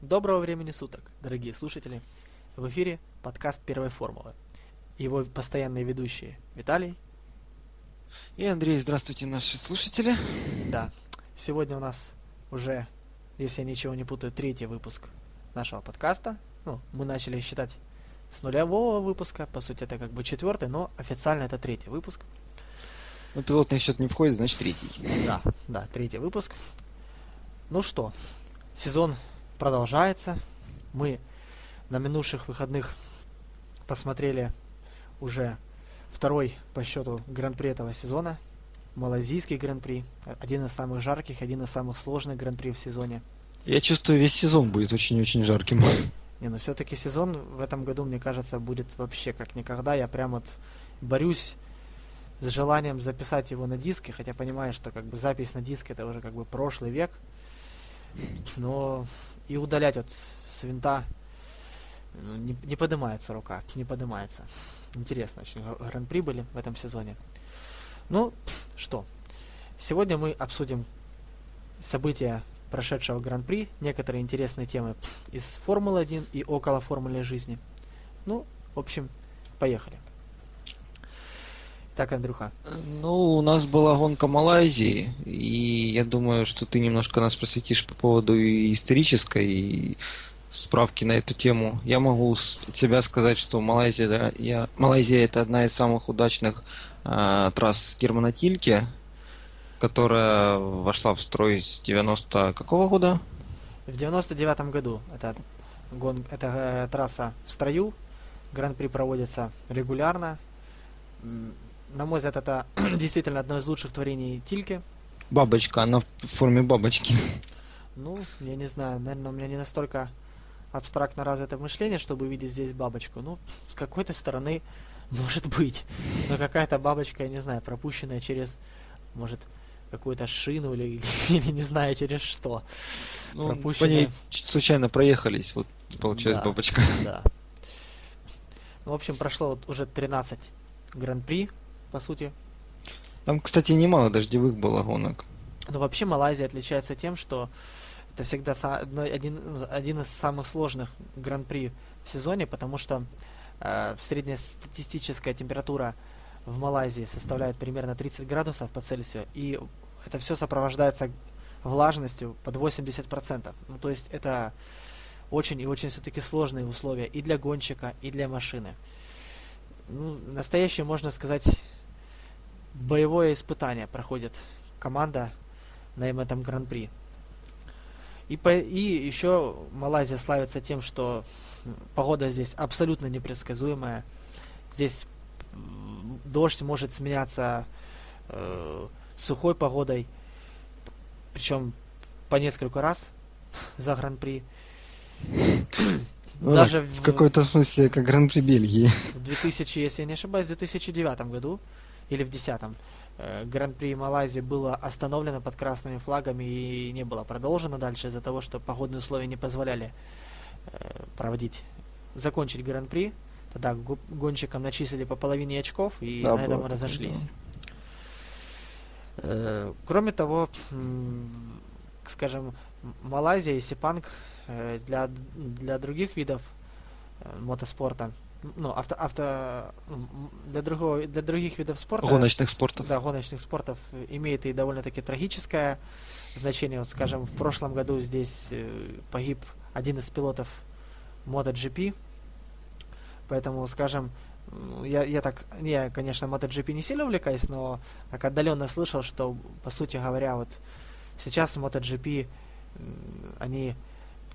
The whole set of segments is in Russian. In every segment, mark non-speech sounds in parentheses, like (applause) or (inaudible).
Доброго времени суток, дорогие слушатели! В эфире подкаст «Первой формулы». Его постоянные ведущие Виталий. И Андрей, здравствуйте, наши слушатели. Да, сегодня у нас уже, если я ничего не путаю, третий выпуск нашего подкаста. Ну, мы начали считать с нулевого выпуска, по сути это как бы четвертый, но официально это третий выпуск. Ну, пилотный счет не входит, значит третий. Да, да, третий выпуск. Ну что, сезон продолжается. Мы на минувших выходных посмотрели уже второй по счету гран-при этого сезона. Малайзийский гран-при. Один из самых жарких, один из самых сложных гран-при в сезоне. Я чувствую, весь сезон будет очень-очень жарким. Не, ну все-таки сезон в этом году, мне кажется, будет вообще как никогда. Я прям вот борюсь с желанием записать его на диске, хотя понимаю, что как бы запись на диске это уже как бы прошлый век. Но и удалять вот с винта ну, не, не поднимается рука, не поднимается. Интересно очень гран-при были в этом сезоне. Ну, что, сегодня мы обсудим события прошедшего гран-при, некоторые интересные темы из Формулы-1 и около Формулы жизни. Ну, в общем, поехали. Так, Андрюха. Ну, у нас была гонка Малайзии, и я думаю, что ты немножко нас просветишь по поводу исторической справки на эту тему. Я могу от себя сказать, что Малайзия, я, Малайзия это одна из самых удачных э, трасс Германа Тильке, которая вошла в строй с 90 какого года? В 99 году. Это, гон, это э, трасса в строю. Гран-при проводится регулярно на мой взгляд, это (clears throat) действительно одно из лучших творений Тильки. Бабочка, она в форме бабочки. Ну, я не знаю, наверное, у меня не настолько абстрактно развито мышление, чтобы увидеть здесь бабочку. Ну, с какой-то стороны, (laughs) может быть. Но какая-то бабочка, я не знаю, пропущенная через, может, какую-то шину или, (laughs) или не знаю, через что. Ну, пропущенная... По ней случайно проехались, вот получается да, бабочка. Да. Ну, в общем, прошло вот уже 13 гран-при по сути. Там, кстати, немало дождевых было гонок. Но вообще Малайзия отличается тем, что это всегда один, один из самых сложных гран-при в сезоне, потому что э, среднестатистическая температура в Малайзии составляет примерно 30 градусов по Цельсию, и это все сопровождается влажностью под 80%. Ну, то есть это очень и очень все-таки сложные условия и для гонщика, и для машины. Ну, настоящее, можно сказать, боевое испытание проходит команда на этом гран-при. И, по, и еще Малайзия славится тем, что погода здесь абсолютно непредсказуемая. Здесь дождь может сменяться э, сухой погодой, причем по несколько раз (laughs) за гран-при. Ну, Даже в, в какой-то смысле как гран-при Бельгии. В 2000, если я не ошибаюсь, в 2009 году или в 2010 э, Гран-при Малайзии было остановлено под красными флагами и не было продолжено дальше из-за того, что погодные условия не позволяли э, проводить, закончить Гран-при. Тогда гонщикам начислили по половине очков и да, на этом разошлись. Э, кроме того, скажем, Малайзия и Сипанг для, для других видов мотоспорта ну, авто, авто для, другого, для других видов спорта... Гоночных спортов. Да, гоночных спортов имеет и довольно-таки трагическое значение. Вот, скажем, в прошлом году здесь э, погиб один из пилотов MotoGP, поэтому, скажем, я, я так, я, конечно, MotoGP не сильно увлекаюсь, но так отдаленно слышал, что, по сути говоря, вот сейчас MotoGP, они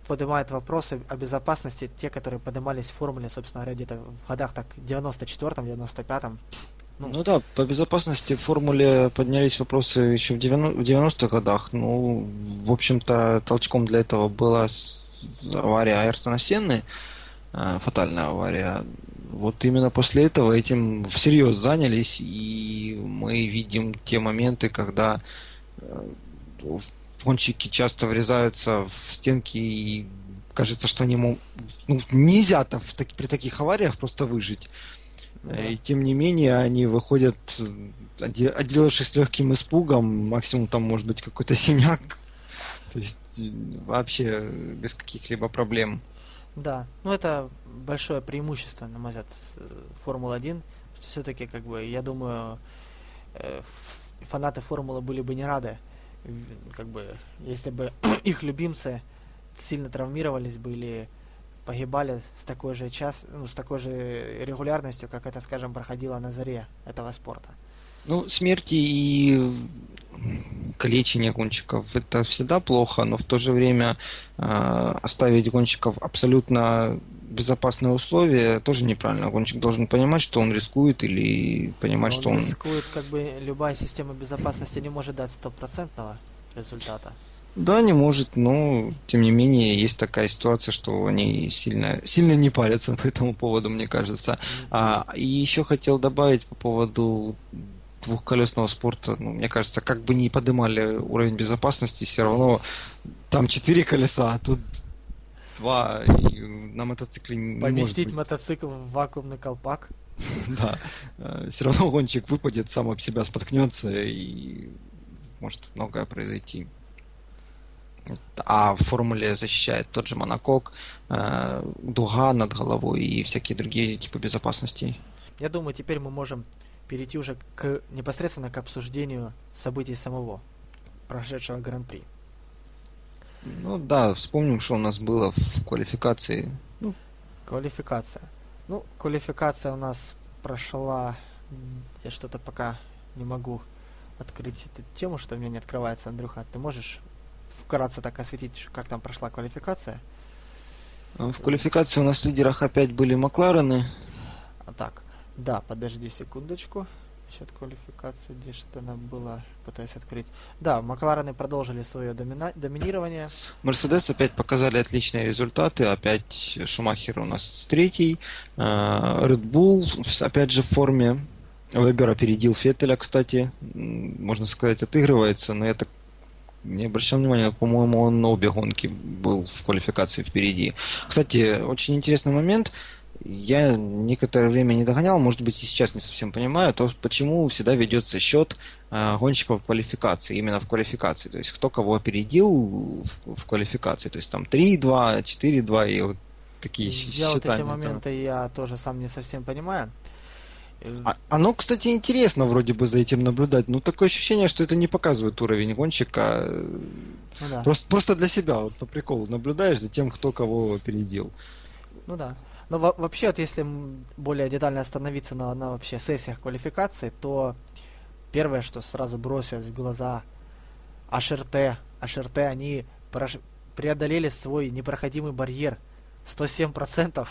поднимают вопросы о безопасности, те, которые поднимались в формуле, собственно говоря, где-то в годах так 94-м, 95-м. Ну, ну да, по безопасности в формуле поднялись вопросы еще в 90-х годах. Ну, в общем-то, толчком для этого была авария Айртона Сенны, э, фатальная авария. Вот именно после этого этим всерьез занялись, и мы видим те моменты, когда э, гонщики часто врезаются в стенки и кажется, что они ну, нельзя-то в, так, при таких авариях просто выжить. Да. И тем не менее они выходят, отделавшись легким испугом, максимум там может быть какой-то (laughs) синяк. То есть вообще без каких-либо проблем. Да, ну это большое преимущество, на мой взгляд, Формулы-1, что все-таки, как бы, я думаю, э, фанаты Формулы были бы не рады, как бы, если бы (clears throat) их любимцы сильно травмировались бы или погибали с такой же час, ну, с такой же регулярностью, как это, скажем, проходило на заре этого спорта. Ну, смерти и калечение гонщиков это всегда плохо, но в то же время э, оставить гонщиков абсолютно безопасные условия тоже неправильно. Гонщик должен понимать, что он рискует или понимать, он что он... рискует, как бы любая система безопасности не может дать стопроцентного результата. Да, не может, но тем не менее есть такая ситуация, что они сильно, сильно не парятся (laughs) по этому поводу, мне кажется. А, и еще хотел добавить по поводу двухколесного спорта, ну, мне кажется, как бы ни поднимали уровень безопасности, все равно там четыре колеса, а тут два, и на мотоцикле не Поместить мотоцикл в вакуумный колпак. (laughs) Да. Э, все равно гонщик выпадет, сам об себя споткнется, и может многое произойти. А в формуле защищает тот же монокок, э, дуга над головой и всякие другие типы безопасности. Я думаю, теперь мы можем перейти уже к непосредственно к обсуждению событий самого прошедшего Гран-при. Ну да, вспомним, что у нас было в квалификации. Ну, квалификация. Ну, квалификация у нас прошла... Я что-то пока не могу открыть эту тему, что у меня не открывается, Андрюха. Ты можешь вкратце так осветить, как там прошла квалификация? В квалификации у нас в лидерах опять были Макларены. А так, да, подожди секундочку. Счет квалификации, где что она была, пытаюсь открыть. Да, Макларены продолжили свое домина... доминирование. Мерседес опять показали отличные результаты. Опять Шумахер у нас третий. Red Bull опять же в форме. Вебер опередил Феттеля, кстати. Можно сказать, отыгрывается, но я так не обращал внимания, по-моему, он на обе гонки был в квалификации впереди. Кстати, очень интересный момент я некоторое время не догонял, может быть и сейчас не совсем понимаю, то почему всегда ведется счет э, гонщиков квалификации, именно в квалификации, то есть кто кого опередил в, в квалификации, то есть там 3-2, 4-2 и вот такие я счета. вот эти моменты я тоже сам не совсем понимаю. А, оно, кстати, интересно вроде бы за этим наблюдать, но такое ощущение, что это не показывает уровень гонщика. Ну, да. просто, просто для себя, вот по приколу, наблюдаешь за тем, кто кого опередил. Ну да. Но во вообще, вот если более детально остановиться на, на вообще сессиях квалификации, то первое, что сразу бросилось в глаза, HRT, HRT, они преодолели свой непроходимый барьер 107%.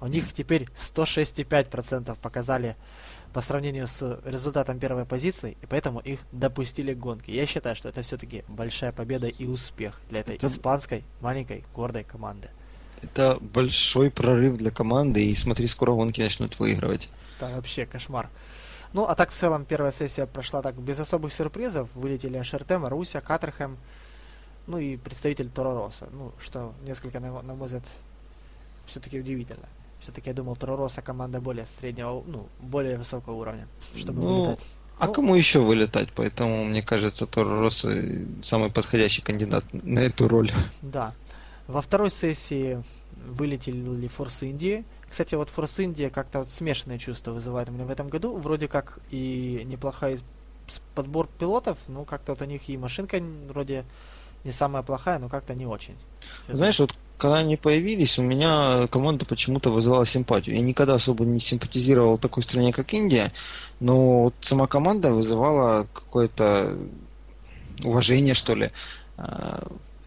У них теперь 106,5% показали по сравнению с результатом первой позиции, и поэтому их допустили к гонке. Я считаю, что это все-таки большая победа и успех для этой это... испанской маленькой гордой команды. Это большой прорыв для команды, и смотри, скоро гонки начнут выигрывать. Да, вообще кошмар. Ну, а так в целом первая сессия прошла так без особых сюрпризов. Вылетели Шерте, Маруся, Катерхэм, ну и представитель Торо Роса. Ну, что несколько, на, на мой взгляд, все-таки удивительно. Все-таки я думал, Торо Роса команда более среднего, ну, более высокого уровня, чтобы ну, вылетать. А ну, кому еще вылетать? Поэтому, мне кажется, Торо Роса самый подходящий кандидат на эту роль. Да. Во второй сессии вылетели Форс Индии. Кстати, вот Форс Индия как-то вот смешанные чувства вызывает у меня в этом году. Вроде как и неплохая подбор пилотов, но как-то вот у них и машинка вроде не самая плохая, но как-то не очень. Знаешь, вот когда они появились, у меня команда почему-то вызывала симпатию. Я никогда особо не симпатизировал такой стране, как Индия, но вот сама команда вызывала какое-то уважение, что ли.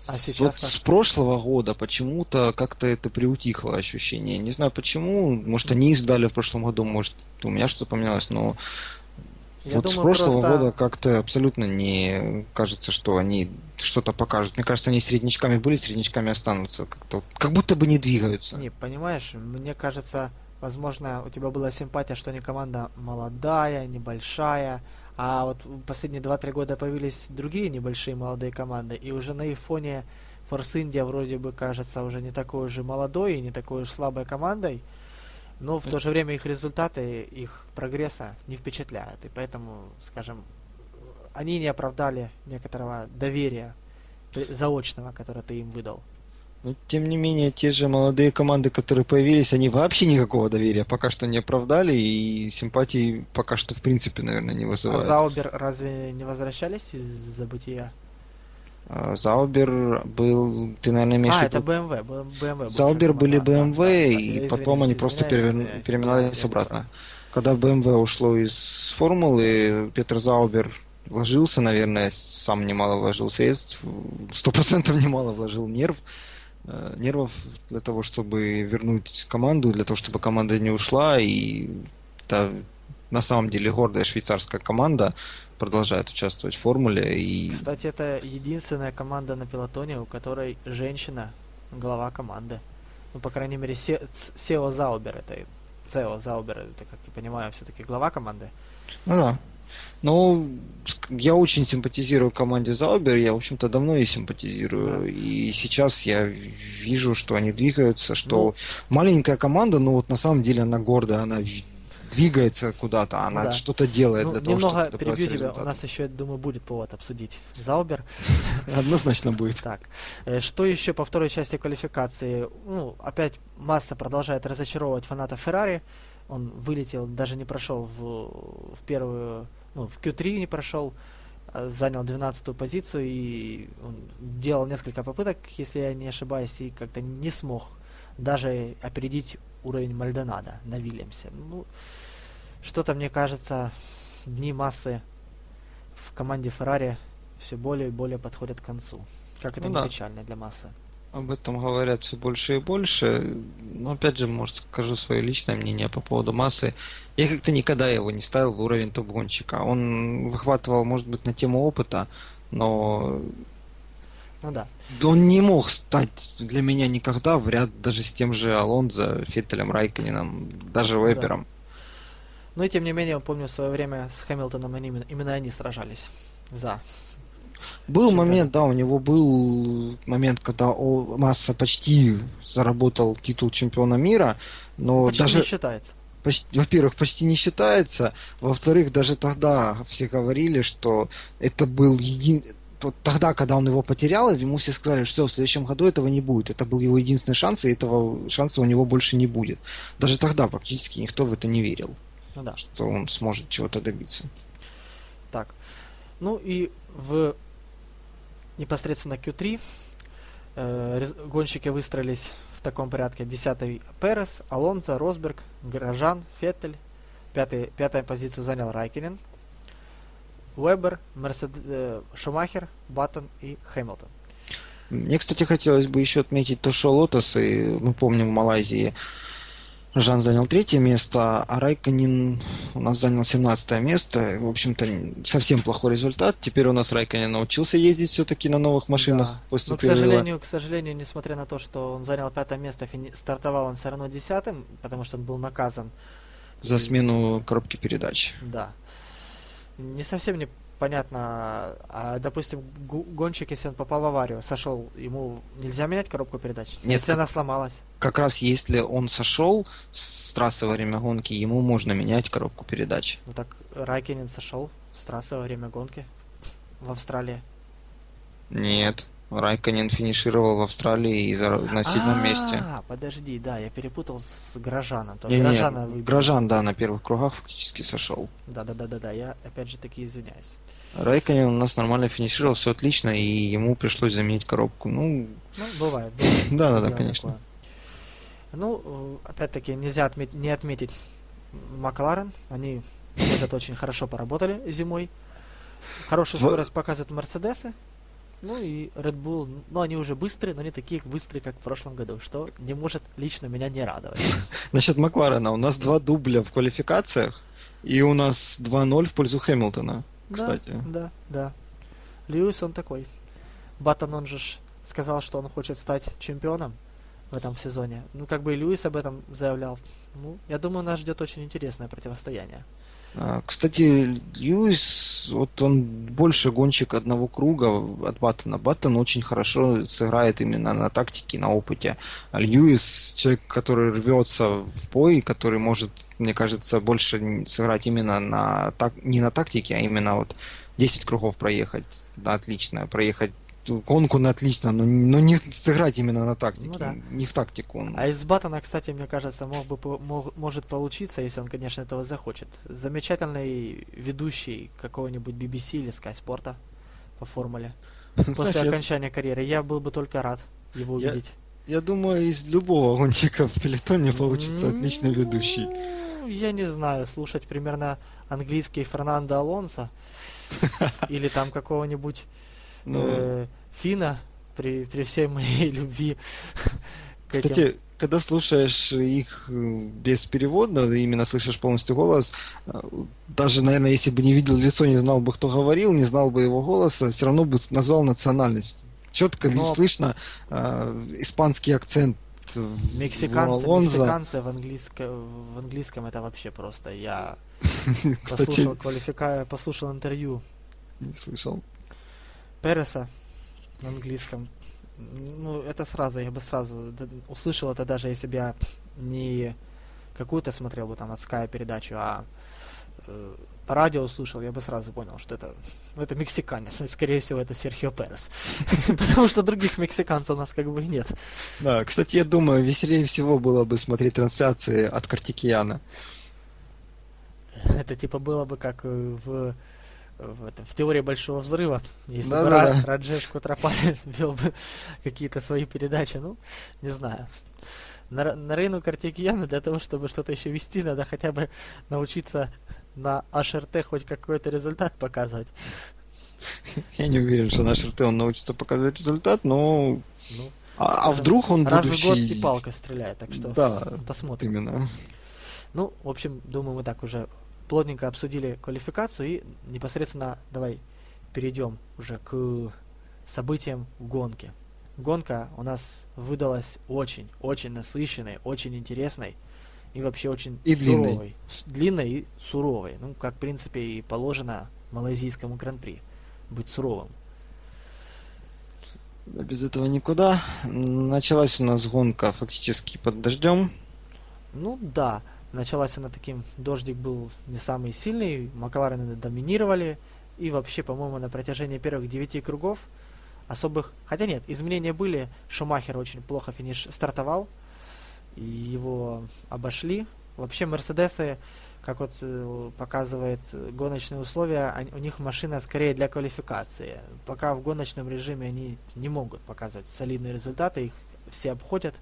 А, сейчас вот как? с прошлого года почему-то как-то это приутихло ощущение. Не знаю почему. Может, они издали в прошлом году, может, у меня что-то поменялось, но я вот думаю, с прошлого просто... года как-то абсолютно не кажется, что они что-то покажут. Мне кажется, они среднячками были, среднячками останутся. Как-то, как будто бы не двигаются. Не, понимаешь, мне кажется, возможно, у тебя была симпатия, что они команда молодая, небольшая, а вот последние 2-3 года появились другие небольшие молодые команды, и уже на их фоне Форс Индия вроде бы кажется уже не такой уже молодой и не такой уж слабой командой, но в то же время их результаты, их прогресса не впечатляют. И поэтому, скажем, они не оправдали некоторого доверия заочного, который ты им выдал. Но, тем не менее, те же молодые команды, которые появились, они вообще никакого доверия пока что не оправдали, и симпатии пока что, в принципе, наверное, не вызывают. А Заубер разве не возвращались из забытия? А, Заубер был, ты, наверное, имеешь а, в виду... это BMW. BMW Заубер были BMW, да, и да, потом они просто извиняюсь, переименовались обратно. Когда BMW ушло из формулы, Петр Заубер вложился, наверное, сам немало вложил средств, сто процентов немало вложил нерв, нервов для того, чтобы вернуть команду, для того, чтобы команда не ушла, и это на самом деле гордая швейцарская команда продолжает участвовать в формуле. И... Кстати, это единственная команда на пилотоне, у которой женщина глава команды. Ну, по крайней мере, Сео Заубер, это Сео Заубер, это, как я понимаю, все-таки глава команды. Ну да. Ну, я очень симпатизирую команде Заубер, я, в общем-то, давно и симпатизирую. Да. И сейчас я вижу, что они двигаются, что ну, маленькая команда, но вот на самом деле она гордая, она двигается куда-то, она да. что-то делает ну, для того, немного чтобы перебью тебя, результаты. у нас еще, думаю, будет повод обсудить Заубер. (laughs) Однозначно будет. Так, э, что еще по второй части квалификации? Ну, опять Масса продолжает разочаровывать фанатов Феррари. Он вылетел, даже не прошел в, в первую, ну, в Q3 не прошел, а занял 12 позицию и он делал несколько попыток, если я не ошибаюсь, и как-то не смог даже опередить уровень Мальдонада на Вильямсе. Ну, что-то, мне кажется, дни массы в команде Феррари все более и более подходят к концу. Как это ну, не да. печально для массы. Об этом говорят все больше и больше. Но опять же, может, скажу свое личное мнение по поводу массы. Я как-то никогда его не ставил в уровень топ-гонщика. Он выхватывал, может быть, на тему опыта, но ну да. Он не мог стать для меня никогда в ряд даже с тем же Алонзо, Феттелем, Райконином, даже ну Вебером. Да. Но и тем не менее, помню, в свое время с Хэмилтоном именно, именно они сражались за. Был чемпионат. момент, да, у него был момент, когда о, Масса почти заработал титул чемпиона мира, но почти даже... не считается. Почти, во-первых, почти не считается. Во-вторых, даже тогда все говорили, что это был един тогда, когда он его потерял, ему все сказали, что в следующем году этого не будет. Это был его единственный шанс, и этого шанса у него больше не будет. Даже тогда практически никто в это не верил. Ну да. Что он сможет чего-то добиться. Так. Ну и в непосредственно Q3 э, гонщики выстроились в таком порядке. Десятый Перес, Алонсо, Росберг, Грожан, Феттель. Пятый, пятую позицию занял Райкинен. Вебер, Мерсед... Э, Шумахер, Баттон и Хэмилтон. Мне, кстати, хотелось бы еще отметить то, что Лотос, и мы помним в Малайзии, Жан занял третье место, а Райконин у нас занял 17 место. В общем-то, совсем плохой результат. Теперь у нас Райконин научился ездить все-таки на новых машинах да. после Но, к сожалению, к сожалению, несмотря на то, что он занял пятое место, фини... стартовал он все равно десятым, потому что он был наказан. За смену коробки передач. Да не совсем непонятно, а, допустим, гонщик, если он попал в аварию, сошел, ему нельзя менять коробку передач? Нет, если как, она сломалась? Как раз если он сошел с трассы во время гонки, ему можно менять коробку передач. Ну так Райкинин сошел с трассы во время гонки в Австралии. Нет. Райконин финишировал в Австралии и на седьмом а, месте. Подожди, да, я перепутал с Грожаном. Не, Грожана не, Грожан, да, на первых кругах фактически сошел. Да, да, да, да, да, я опять же таки извиняюсь. Райконин у нас нормально финишировал, все отлично, и ему пришлось заменить коробку. Ну, ну бывает. Да, да, да, конечно. Ну, опять-таки, нельзя отметить, не отметить Макларен. Они это очень хорошо поработали зимой. Хорошую скорость показывают Мерседесы. Ну и Red Bull, ну они уже быстрые, но не такие быстрые, как в прошлом году, что не может лично меня не радовать. (laughs) Насчет Макларена, у нас два дубля в квалификациях, и у нас 2-0 в пользу Хэмилтона, кстати. Да, да, да. Льюис он такой. Баттон, он же сказал, что он хочет стать чемпионом в этом сезоне. Ну, как бы и Льюис об этом заявлял. Ну, я думаю, нас ждет очень интересное противостояние. А, кстати, Льюис, вот он больше гонщик одного круга от Баттона. Баттон очень хорошо сыграет именно на тактике, на опыте. А Льюис человек, который рвется в бой, который может, мне кажется, больше сыграть именно на так, не на тактике, а именно вот 10 кругов проехать, да, отлично, проехать гонку на отлично, но, но не сыграть именно на тактике, ну, да. не в тактику. А из Баттона, кстати, мне кажется, мог бы, мог, может получиться, если он, конечно, этого захочет. Замечательный ведущий какого-нибудь BBC или Sky Спорта по формуле. (laughs) После Знаешь, окончания я... карьеры. Я был бы только рад его увидеть. Я, я думаю, из любого гонщика в пелетоне получится отличный ведущий. Я не знаю, слушать примерно английский Фернандо Алонсо (laughs) или там какого-нибудь ну... э, Фина при, при всей моей (laughs) любви. (laughs) Кстати, когда слушаешь их э, без перевода, именно слышишь полностью голос, э, даже, наверное, если бы не видел лицо, не знал бы, кто говорил, не знал бы его голоса, все равно бы назвал национальность. Четко Но... слышно э, испанский акцент Мексиканцы, мексиканцы в, английско, в английском это вообще просто. Я (laughs) Кстати... послушал, квалифика... послушал интервью. Не слышал. Переса на английском. Ну, это сразу, я бы сразу услышал это даже если бы я не какую-то смотрел бы там от Sky передачу, а э, по радио услышал, я бы сразу понял, что это, ну, это мексиканец. Скорее всего, это Серхио Перес. (laughs) Потому что других мексиканцев у нас как бы нет. Да, кстати, я думаю, веселее всего было бы смотреть трансляции от Картикияна. Это типа было бы как в в, этом, в теории большого взрыва, если да, бы да, да. Раджеш Кутрапали (laughs) вел бы какие-то свои передачи, ну, не знаю. На, на Рейну Картикияну для того, чтобы что-то еще вести, надо хотя бы научиться на HRT хоть какой-то результат показывать. (laughs) Я не уверен, что на HRT он научится показывать результат, но... Ну, а, а вдруг он раз будущий... Раз в год и палка стреляет, так что да, посмотрим. именно. Ну, в общем, думаю, мы так уже плотненько обсудили квалификацию и непосредственно давай перейдем уже к событиям гонки. Гонка у нас выдалась очень, очень насыщенной, очень интересной и вообще очень и суровой. Длинной. длинной и суровой. Ну, как, в принципе, и положено малайзийскому гран-при. Быть суровым. Да, без этого никуда. Началась у нас гонка фактически под дождем. Ну да, началась она таким, дождик был не самый сильный, Макларены доминировали, и вообще, по-моему, на протяжении первых девяти кругов особых... Хотя нет, изменения были, Шумахер очень плохо финиш стартовал, его обошли. Вообще Мерседесы, как вот э, показывает гоночные условия, у них машина скорее для квалификации. Пока в гоночном режиме они не могут показывать солидные результаты, их все обходят.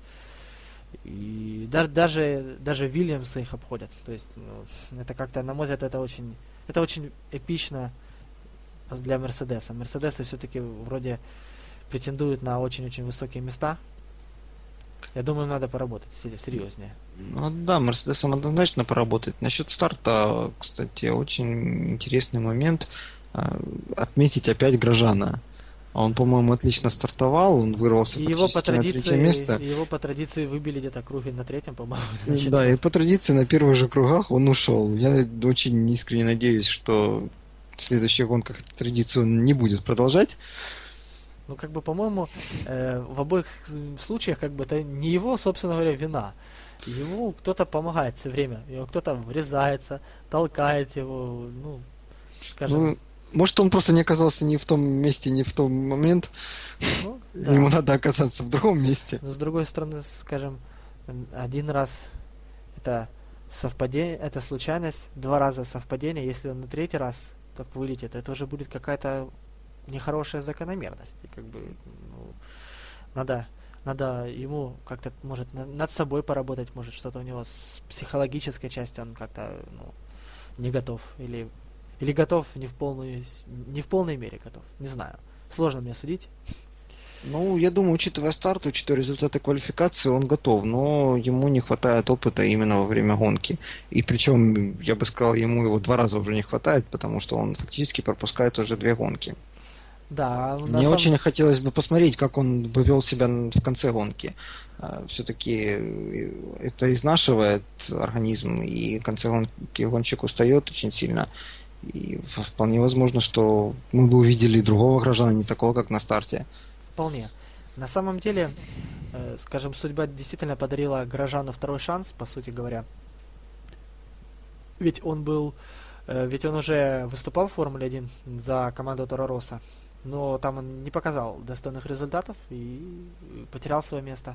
И даже, даже, даже Вильямсы их обходят. То есть, ну, это как-то, на мой взгляд, это очень, это очень эпично для Мерседеса. Мерседесы все-таки вроде претендуют на очень-очень высокие места. Я думаю, надо поработать серьезнее. Ну да, Мерседесом однозначно поработать. Насчет старта, кстати, очень интересный момент. А, отметить опять Грожана. А он, по-моему, отлично стартовал, он вырвался его по традиции, на третье место. Его по традиции выбили где-то круги на третьем, по-моему. Да, и по традиции на первых же кругах он ушел. Я очень искренне надеюсь, что в следующих гонках эту традицию он не будет продолжать. Ну, как бы, по-моему, э, в обоих случаях, как бы, это не его, собственно говоря, вина. Ему кто-то помогает все время. Его кто-то врезается, толкает его, ну, скажем... Ну, может, он просто не оказался не в том месте, не в том момент. Ну, да. Ему надо оказаться в другом месте. Но с другой стороны, скажем, один раз это совпадение, это случайность, два раза совпадение, если он на третий раз так вылетит, это уже будет какая-то нехорошая закономерность. И как бы ну, надо, надо ему как-то, может, над собой поработать, может, что-то у него с психологической части он как-то ну, не готов или или готов не в полную, не в полной мере готов. Не знаю. Сложно мне судить. Ну, я думаю, учитывая старт, учитывая результаты квалификации, он готов, но ему не хватает опыта именно во время гонки. И причем, я бы сказал, ему его два раза уже не хватает, потому что он фактически пропускает уже две гонки. Да, Мне самом... очень хотелось бы посмотреть, как он бы вел себя в конце гонки. А, Все-таки э, это изнашивает организм, и в конце гонки гонщик устает очень сильно. И вполне возможно, что мы бы увидели другого гражданина, не такого, как на старте. Вполне. На самом деле, э, скажем, судьба действительно подарила Грожану второй шанс, по сути говоря. Ведь он был, э, ведь он уже выступал в Формуле 1 за команду Торо Росса. но там он не показал достойных результатов и потерял свое место.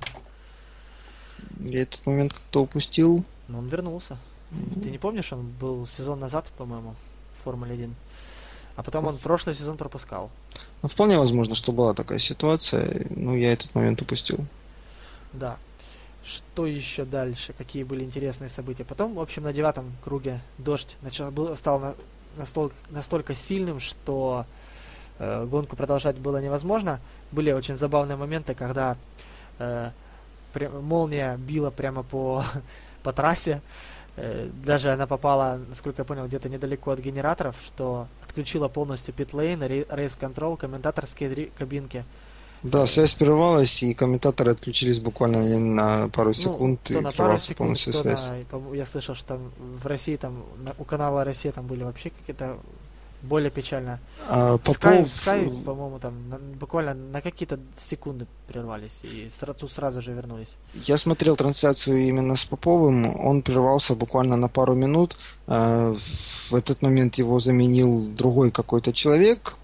Я этот момент как-то упустил. Но он вернулся. Mm-hmm. Ты не помнишь, он был сезон назад, по-моему, Формуле 1. А потом он прошлый сезон пропускал. Ну, вполне возможно, что была такая ситуация, но я этот момент упустил. Да. Что еще дальше? Какие были интересные события? Потом, в общем, на девятом круге дождь начал, был, стал на, настолько, настолько сильным, что э, гонку продолжать было невозможно. Были очень забавные моменты, когда э, пря- молния била прямо по, (laughs) по трассе. Э, даже она попала, насколько я понял, где-то недалеко от генераторов, что отключила полностью питлейн, рейс-контрол, комментаторские кабинки. Да, связь прервалась, и комментаторы отключились буквально на пару ну, секунд, ну, и на пару секунд, полностью связь. На, я слышал, что там в России, там, у канала Россия там были вообще какие-то более печально. А, Попов... Sky, Sky по-моему, там на, буквально на какие-то секунды прервались и сразу, сразу же вернулись. Я смотрел трансляцию именно с Поповым. Он прервался буквально на пару минут. А, в этот момент его заменил другой какой-то человек.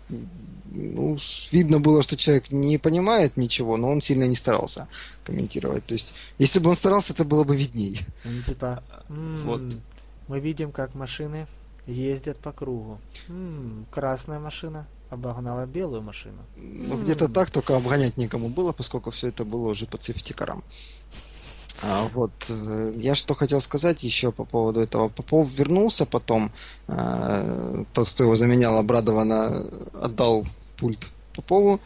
Ну, видно было, что человек не понимает ничего, но он сильно не старался комментировать. То есть, если бы он старался, это было бы видней. Ну, типа, вот. мы видим, как машины ездят по кругу. М-м, красная машина обогнала белую машину. Ну, где-то так, только обгонять никому было, поскольку все это было уже по сефтикарам. А, вот, э, я что хотел сказать еще по поводу этого. Попов вернулся потом, э, тот, кто его заменял, обрадованно отдал пульт Попову.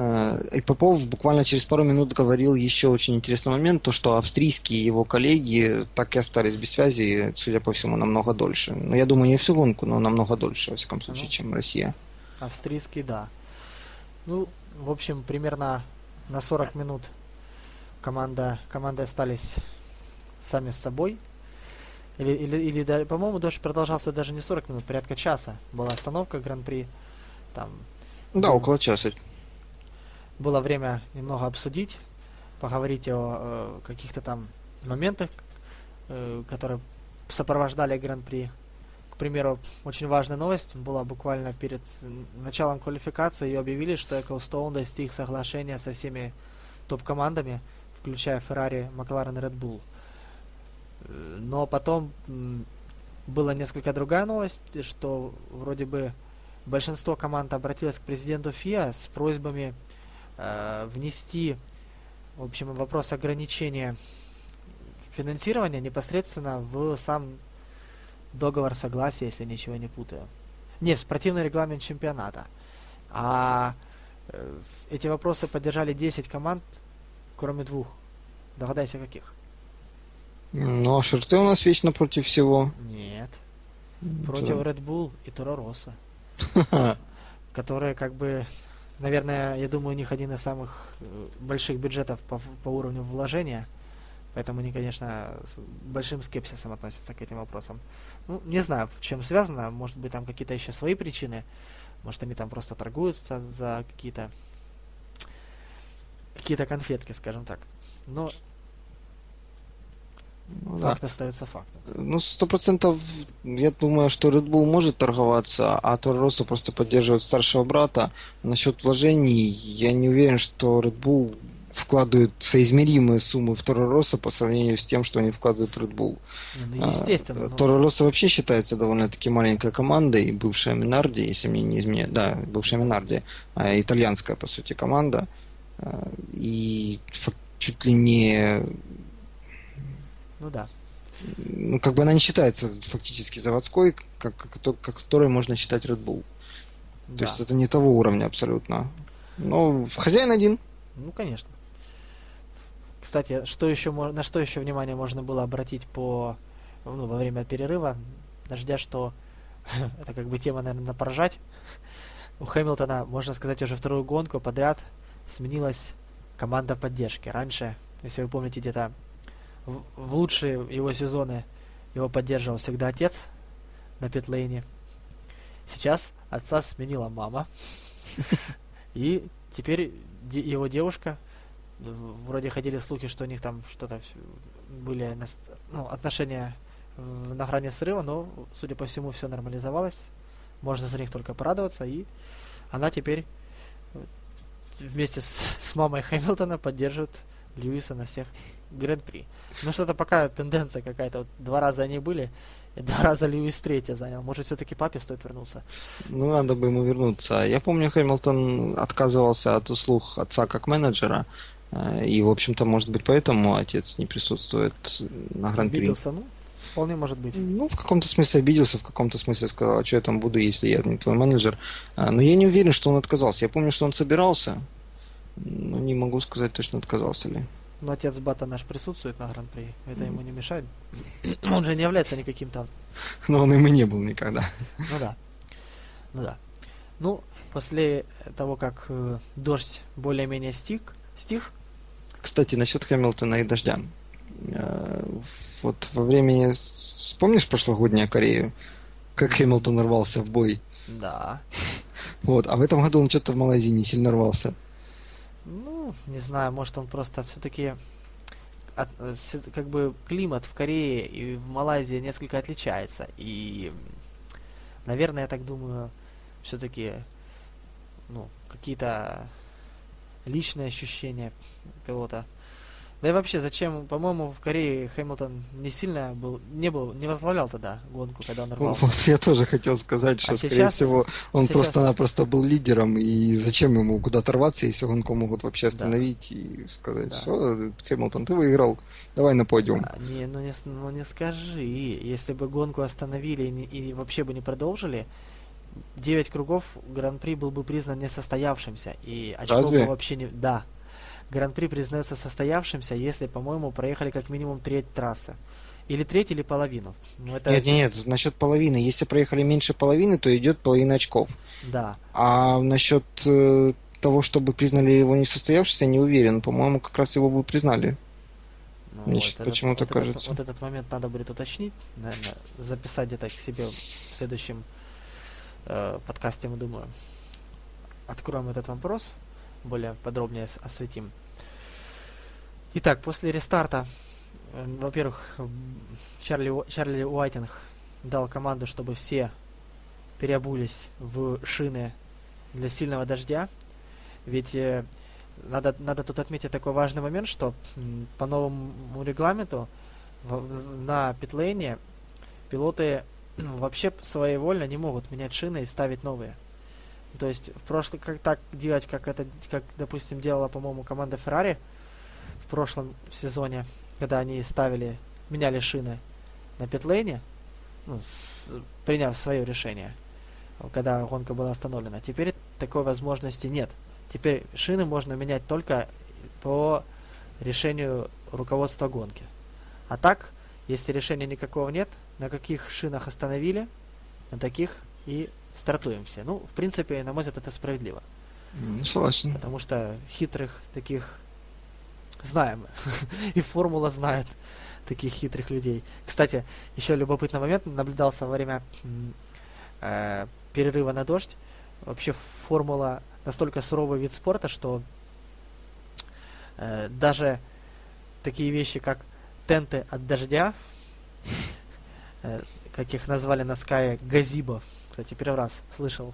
Э, и Попов буквально через пару минут говорил еще очень интересный момент, то что австрийские его коллеги так и остались без связи, судя по всему, намного дольше. Но ну, я думаю, не всю гонку, но намного дольше, во всяком случае, ну, чем Россия. Австрийский, да. Ну, в общем, примерно на 40 минут команда, команды остались сами с собой. Или, или, или по-моему, дождь продолжался даже не 40 минут, порядка часа. Была остановка Гран-при. Там, да, около часа было время немного обсудить, поговорить о э, каких-то там моментах, э, которые сопровождали Гран-при. К примеру, очень важная новость была буквально перед началом квалификации. Ее объявили, что Ecclestone достиг соглашения со всеми топ-командами, включая Ferrari, McLaren и Red Bull. Э, но потом была несколько другая новость, что вроде бы большинство команд обратилось к президенту ФИА с просьбами внести, в общем, вопрос ограничения финансирования непосредственно в сам договор согласия, если ничего не путаю. Не, в спортивный регламент чемпионата. А э, эти вопросы поддержали 10 команд, кроме двух. Догадайся, каких. Ну, а шерты у нас вечно против всего. Нет. Против Red Bull и Торо Росса. (laughs) Которые как бы наверное, я думаю, у них один из самых э, больших бюджетов по, по уровню вложения. Поэтому они, конечно, с большим скепсисом относятся к этим вопросам. Ну, не знаю, в чем связано. Может быть, там какие-то еще свои причины. Может, они там просто торгуются за какие-то какие-то конфетки, скажем так. Но ну, Факт да. остается фактом. Ну, сто процентов, я думаю, что Red Bull может торговаться, а Торо просто поддерживает старшего брата. Насчет вложений, я не уверен, что Red Bull вкладывает соизмеримые суммы в Торо Росса по сравнению с тем, что они вкладывают в Red Bull. Ну, естественно. А, но... Торо Росса вообще считается довольно-таки маленькой командой, бывшая Минарди, если мне не изменяет, да, бывшая Минарди, а, итальянская, по сути, команда. А, и чуть ли не ну да. Ну, как бы она не считается фактически заводской, как, как, как которой можно считать Red Bull. Да. То есть это не того уровня абсолютно. Но хозяин один. Ну, конечно. Кстати, что еще, на что еще внимание можно было обратить по, ну, во время перерыва дождя, что (laughs) это как бы тема, наверное, на поржать. У Хэмилтона, можно сказать, уже вторую гонку подряд сменилась команда поддержки. Раньше, если вы помните, где-то в, лучшие его сезоны его поддерживал всегда отец на питлейне. Сейчас отца сменила мама. (laughs) И теперь его девушка, вроде ходили слухи, что у них там что-то были ну, отношения на грани срыва, но, судя по всему, все нормализовалось. Можно за них только порадоваться. И она теперь вместе с, с мамой Хэмилтона поддерживают Льюиса на всех гран-при. Ну что-то пока тенденция какая-то. Вот два раза они были, и два раза Льюис третье занял. Может, все-таки папе стоит вернуться? Ну, надо бы ему вернуться. Я помню, Хэмилтон отказывался от услуг отца как менеджера. Э, и, в общем-то, может быть, поэтому отец не присутствует на гран-при. Обиделся, ну, вполне может быть. Ну, в каком-то смысле обиделся, в каком-то смысле сказал, а что я там буду, если я не твой менеджер. А, но я не уверен, что он отказался. Я помню, что он собирался, но не могу сказать точно, отказался ли. Но отец Бата наш присутствует на Гран-при. Это ему не мешает. (coughs) Он же не является никаким там. Но он им и не был никогда. Ну да. Ну да. Ну, после того, как э, дождь более-менее стих, стих. Кстати, насчет Хэмилтона и дождя. Э, вот во время... Вспомнишь прошлогоднюю Корею? Как Хэмилтон рвался в бой? Да. (laughs) Вот, а в этом году он что-то в Малайзии не сильно рвался. Не знаю, может он просто все-таки от, как бы климат в Корее и в Малайзии несколько отличается. И, наверное, я так думаю, все-таки ну, какие-то личные ощущения пилота да и вообще, зачем, по-моему, в Корее Хэмилтон не сильно был, не был, не возглавлял тогда гонку, когда он рвался. Вот я тоже хотел сказать, что, а скорее сейчас, всего, он сейчас... просто-напросто был лидером, и зачем ему куда-то рваться, если гонку могут вообще остановить да. и сказать, да. все, Хэмилтон, ты выиграл, давай на подиум. А, не, ну не, ну не скажи, если бы гонку остановили и, и вообще бы не продолжили, 9 кругов Гран-при был бы признан несостоявшимся, и очков бы вообще не... Да, Гран-при признается состоявшимся, если, по-моему, проехали как минимум треть трассы. Или треть, или половину. Ну, это... Нет, нет, нет, насчет половины. Если проехали меньше половины, то идет половина очков. Да. А насчет э, того, чтобы признали его несостоявшимся, не уверен. По-моему, как раз его бы признали. Ну, Мне вот почему-то вот кажется. Этот, вот этот момент надо будет уточнить, наверное, записать где-то к себе в следующем э, подкасте, мы думаю. Откроем этот вопрос более подробнее осветим. Итак, после рестарта, э, во-первых, Чарли, Чарли Уайтинг дал команду, чтобы все переобулись в шины для сильного дождя. Ведь э, надо, надо тут отметить такой важный момент, что по новому регламенту на питлейне пилоты вообще своевольно не могут менять шины и ставить новые. То есть в прошлом как так делать, как это, как допустим делала, по-моему, команда Ferrari в прошлом сезоне, когда они ставили, меняли шины на питлейне, ну, с, приняв свое решение, когда гонка была остановлена. Теперь такой возможности нет. Теперь шины можно менять только по решению руководства гонки. А так, если решения никакого нет, на каких шинах остановили, на таких и стартуем все. Ну, в принципе, на мой взгляд, это справедливо. Ну, согласен. Потому что хитрых таких знаем. (laughs) И формула знает таких хитрых людей. Кстати, еще любопытный момент наблюдался во время э, перерыва на дождь. Вообще формула настолько суровый вид спорта, что э, даже такие вещи, как тенты от дождя, (laughs) э, как их назвали на Скае, газибо, кстати, первый раз слышал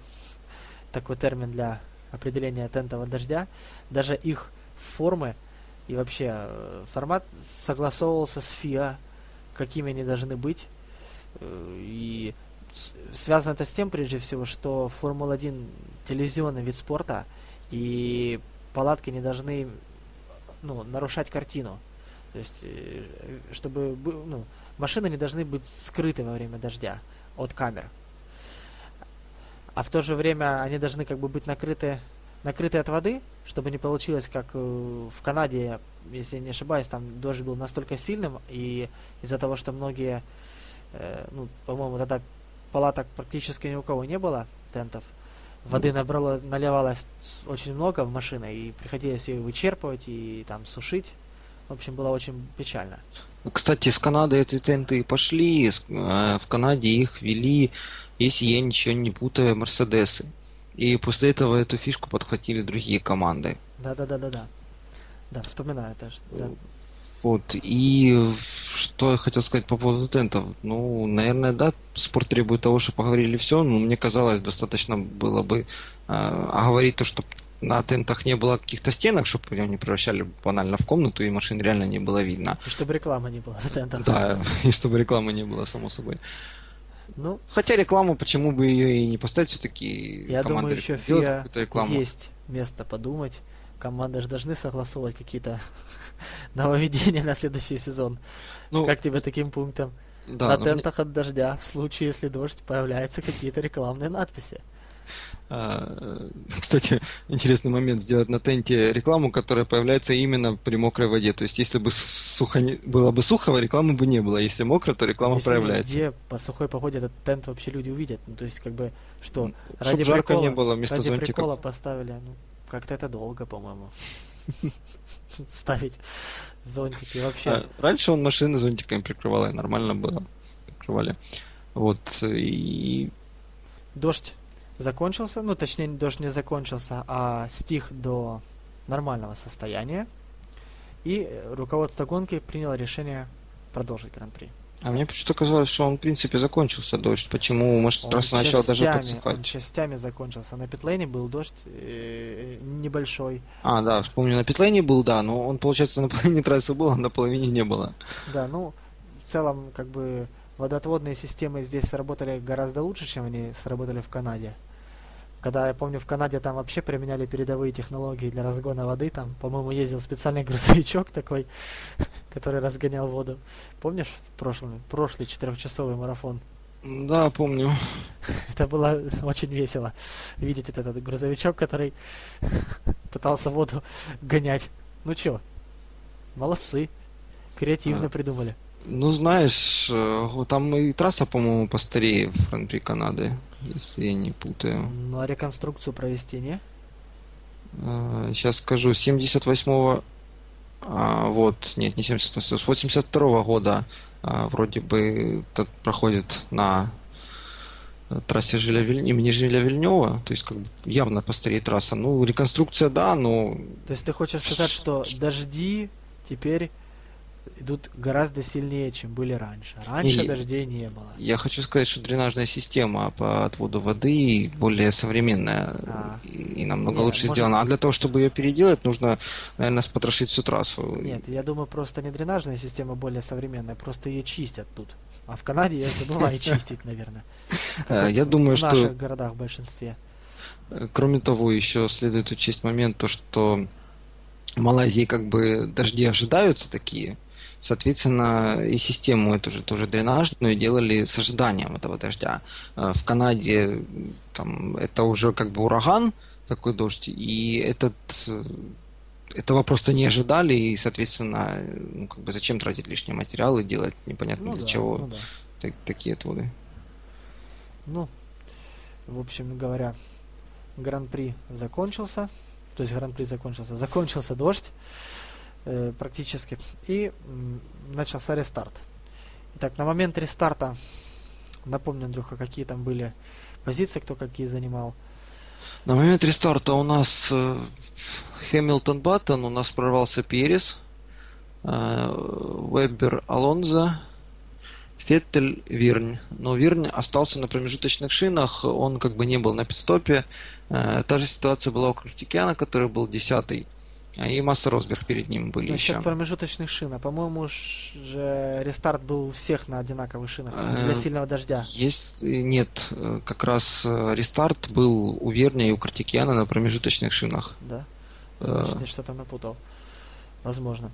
такой термин для определения тентового дождя. Даже их формы и вообще э, формат согласовывался с ФИА, какими они должны быть. Э, и связано это с тем, прежде всего, что Формула-1 телевизионный вид спорта, и палатки не должны ну, нарушать картину. То есть, э, чтобы ну, машины не должны быть скрыты во время дождя от камер а в то же время они должны как бы быть накрыты, накрыты от воды, чтобы не получилось, как э, в Канаде, если я не ошибаюсь, там дождь был настолько сильным, и из-за того, что многие, э, ну, по-моему, тогда палаток практически ни у кого не было, тентов, воды набрало, наливалось очень много в машины, и приходилось ее вычерпывать и там сушить. В общем, было очень печально. Кстати, с Канады эти тенты пошли, э, в Канаде их вели если я ничего не путаю, Мерседесы. И после этого эту фишку подхватили другие команды. Да-да-да-да-да. Да, вспоминаю это. Да. Вот, и что я хотел сказать по поводу тентов. Ну, наверное, да, спорт требует того, чтобы поговорили все, но мне казалось, достаточно было бы э, оговорить то, что на тентах не было каких-то стенок, чтобы они превращали банально в комнату, и машин реально не было видно. И чтобы рекламы не было на тентах. Да, и чтобы рекламы не было, само собой. Ну, Хотя рекламу, почему бы ее и не поставить все-таки? Я думаю, еще фига есть место подумать. Команды же должны согласовывать какие-то (laughs) нововведения на следующий сезон. Ну, как тебе таким пунктом? Да, на тентах мне... от дождя, в случае, если дождь, появляются какие-то рекламные надписи. А, кстати, интересный момент сделать на тенте рекламу, которая появляется именно при мокрой воде. То есть, если бы сухо не... было бы сухо, рекламы бы не было. Если мокро, то реклама если проявляется. Где по сухой погоде этот тент вообще люди увидят? Ну, то есть, как бы, что? Ради Чтобы жарко не было вместо ради зонтиков. прикола поставили. Ну, как-то это долго, по-моему. (laughs) Ставить зонтики вообще. А, раньше он машины зонтиками прикрывал, и нормально было. Прикрывали. Вот, и... Дождь закончился, ну точнее дождь не закончился, а стих до нормального состояния. И руководство гонки приняло решение продолжить Гран-при. А мне почему-то казалось, что он, в принципе, закончился дождь. Почему, может, трасса начала даже подсыхать? Он частями закончился. На питлейне был дождь э, небольшой. А, да, вспомню, на питлейне был, да, но он, получается, на половине трассы был, а на половине не было. Да, ну, в целом, как бы, водоотводные системы здесь сработали гораздо лучше, чем они сработали в Канаде. Когда, я помню, в Канаде там вообще применяли передовые технологии для разгона воды. Там, по-моему, ездил специальный (laughs) грузовичок такой, (laughs) который разгонял воду. Помнишь в прошлом, прошлый четырехчасовый марафон? Да, помню. (laughs) Это было очень весело. Видеть этот, этот грузовичок, который пытался воду гонять. Ну чё, молодцы. Креативно а, придумали. Ну, знаешь, э, там и трасса, по-моему, постарее в Гран-при Канады если я не путаю. Ну, а реконструкцию провести, не? Сейчас а, скажу, 78-го, а, вот, нет, не 78 с 82 -го года а, вроде бы проходит на трассе Жиля Виль... имени Жиля Вильнева, то есть как бы явно постарее трасса. Ну, реконструкция, да, но... То есть ты хочешь сказать, что дожди теперь идут гораздо сильнее, чем были раньше. Раньше и, дождей не было. Я хочу сказать, что дренажная система по отводу воды более современная а. и, и намного Нет, лучше может... сделана. А для того, чтобы ее переделать, нужно, наверное, спотрошить всю трассу. Нет, я думаю, просто не дренажная система более современная, просто ее чистят тут. А в Канаде я забываю (laughs) чистить, наверное. Э, я думаю, что... В наших городах в большинстве. Э, кроме того, еще следует учесть момент, то, что в Малайзии как бы дожди ожидаются такие, Соответственно, и систему эту же тоже дренажную делали с ожиданием этого дождя. Э, в Канаде там, это уже как бы ураган, такой дождь, и этот э, этого просто не ожидали, и, соответственно, ну, как бы зачем тратить лишние материалы, делать непонятно ну, для да, чего ну, да. так, такие отводы. Ну, в общем говоря, Гран-при закончился, то есть Гран-при закончился, закончился дождь, э, практически. И начался рестарт. Итак, на момент рестарта, напомню, Андрюха, какие там были позиции, кто какие занимал. На момент рестарта у нас э, Хэмилтон Баттон, у нас прорвался Перес, э, Вебер Алонзо, Феттель Вирнь. Но Вирнь остался на промежуточных шинах, он как бы не был на пидстопе. Та же ситуация была у Крутикяна, который был десятый. И Масса Росберг перед ним были Насчет еще. промежуточных шин. А по-моему, же рестарт был у всех на одинаковых шинах для э, сильного дождя. Есть, нет, э, как раз э, рестарт был у Верня и у Картикеяна на промежуточных шинах. Да? Значит, я что-то напутал. Возможно.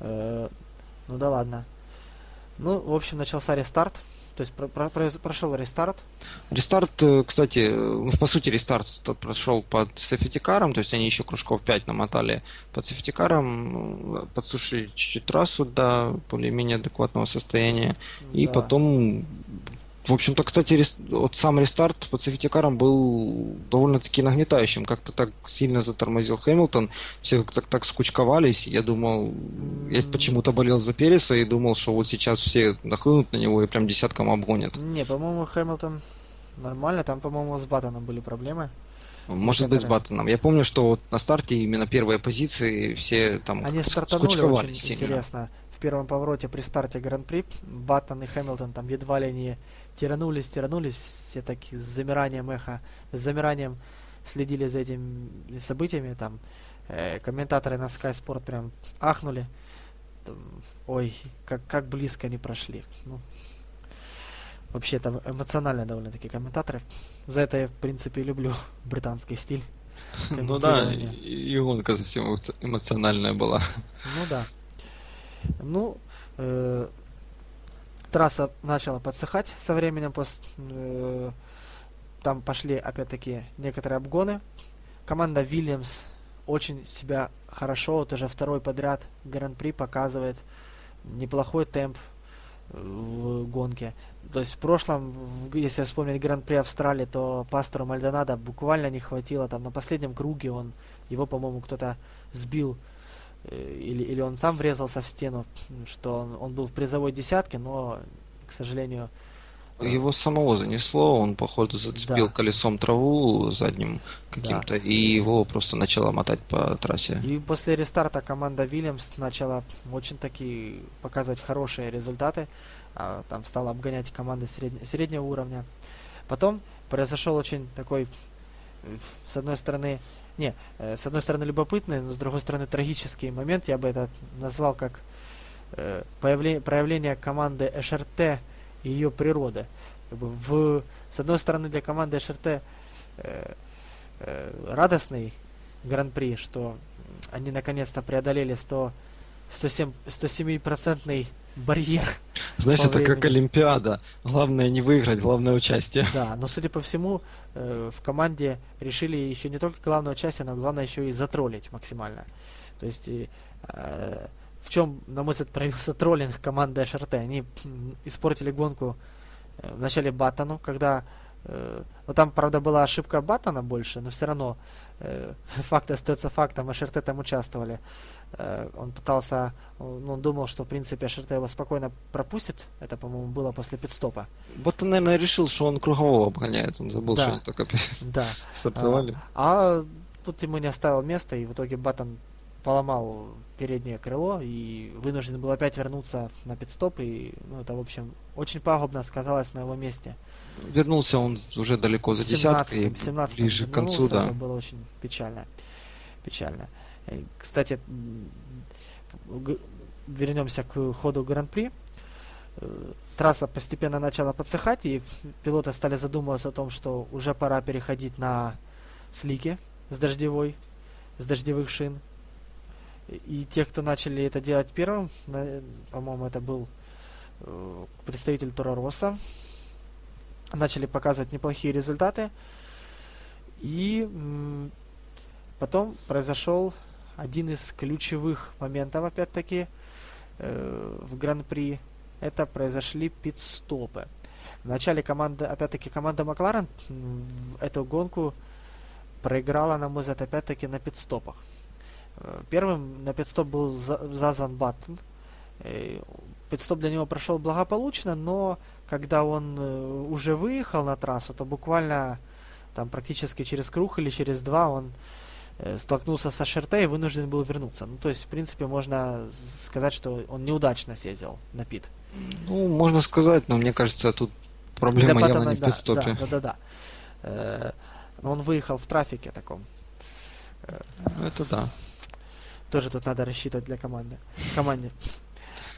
Ну да ладно. Ну, в общем, начался рестарт. То есть про про прошел рестарт. Рестарт, э, кстати, ну, по сути, рестарт прошел под safety car ом, то есть они еще кружков 5 намотали под safety car ом, подсушили чуть-чуть трассу до более-менее адекватного состояния, да. и потом в общем-то, кстати, вот сам рестарт по сефтикарам был довольно-таки нагнетающим. Как-то так сильно затормозил Хэмилтон. Все как-то так скучковались. Я думал, я почему-то болел за Переса и думал, что вот сейчас все нахлынут на него и прям десятком обгонят. Не, по-моему, Хэмилтон нормально. Там, по-моему, с Баттоном были проблемы. Может быть, с Баттоном. Я помню, что вот на старте именно первые позиции все там Они стартанули очень сильно. интересно. В первом повороте при старте Гран-при Баттон и Хэмилтон там едва ли не тиранулись, тиранулись, все так с замиранием эха, с замиранием следили за этими событиями, там э, комментаторы на Sky Sport прям ахнули. Там, ой, как, как близко они прошли. Ну, вообще там эмоционально довольно-таки комментаторы. За это я, в принципе, люблю (laughs) британский стиль. (laughs) Ну да, и гонка совсем эмоциональная была. Ну да. Ну, э, трасса начала подсыхать со временем. После, э, там пошли, опять-таки, некоторые обгоны. Команда Williams очень себя хорошо, вот уже второй подряд Гран-при показывает неплохой темп э, в гонке. То есть в прошлом, если вспомнить Гран-при Австралии, то пастору Мальдонадо буквально не хватило. Там на последнем круге он, его, по-моему, кто-то сбил или, или он сам врезался в стену, что он, он был в призовой десятке, но, к сожалению... Э, его самого занесло, он, походу, зацепил да. колесом траву задним каким-то, да. и его просто начало мотать по трассе. И после рестарта команда Вильямс начала очень такие показывать хорошие результаты. А, там стала обгонять команды средне, среднего уровня. Потом произошел очень такой, э, с одной стороны, не, э, с одной стороны любопытный, но с другой стороны трагический момент, я бы это назвал как э, появление, проявление команды ШРТ и ее природы. Как бы в, с одной стороны для команды ШРТ э, э, радостный гран-при, что они наконец-то преодолели 100, 107, 107% барьер знаешь, это времени. как Олимпиада. Главное не выиграть, главное участие. Да, но судя по всему, э, в команде решили еще не только главное участие, но главное еще и затроллить максимально. То есть э, в чем, на мой взгляд, проявился троллинг команды ШРТ. Они испортили гонку э, в начале Баттону, когда Э, ну, там, правда, была ошибка Баттона больше, но все равно э, (laughs) факт остается фактом, ШРТ там участвовали. Э, он пытался, он, он думал, что, в принципе, ШРТ его спокойно пропустит. Это, по-моему, было после пидстопа. Баттон, наверное, решил, что он кругового обгоняет. Он забыл, да. что это только да. (laughs) стартовали. А, а тут ему не оставил места, и в итоге Баттон поломал переднее крыло и вынужден был опять вернуться на пидстоп. И, ну, это, в общем, очень пагубно сказалось на его месте. Вернулся он уже далеко за десяткой, ближе к концу, да. Это было очень печально. Печально. Кстати, вернемся к ходу Гран-при. Э, трасса постепенно начала подсыхать, и пилоты стали задумываться о том, что уже пора переходить на слики с дождевой, с дождевых шин. И те, кто начали это делать первым, по-моему, это был э, представитель Тора Росса, начали показывать неплохие результаты. И потом произошел один из ключевых моментов, опять-таки, э, в Гран-при. Это произошли пит-стопы. Вначале команда, опять-таки, команда Макларен эту гонку проиграла, на мой взгляд, опять-таки на пит-стопах. Э, первым на пит-стоп был зазван Баттон. Э, пит-стоп для него прошел благополучно, но когда он э, уже выехал на трассу, то буквально там практически через круг или через два он столкнулся со ШРТ и вынужден был вернуться. Ну, то есть, в принципе, можно сказать, что он неудачно съездил на пит. Ну, можно сказать, но мне кажется, тут проблема Для явно не в пит-стопе. Да, да, да. да. Но он выехал в трафике таком. Ну, это да тоже тут надо рассчитывать для команды. команде.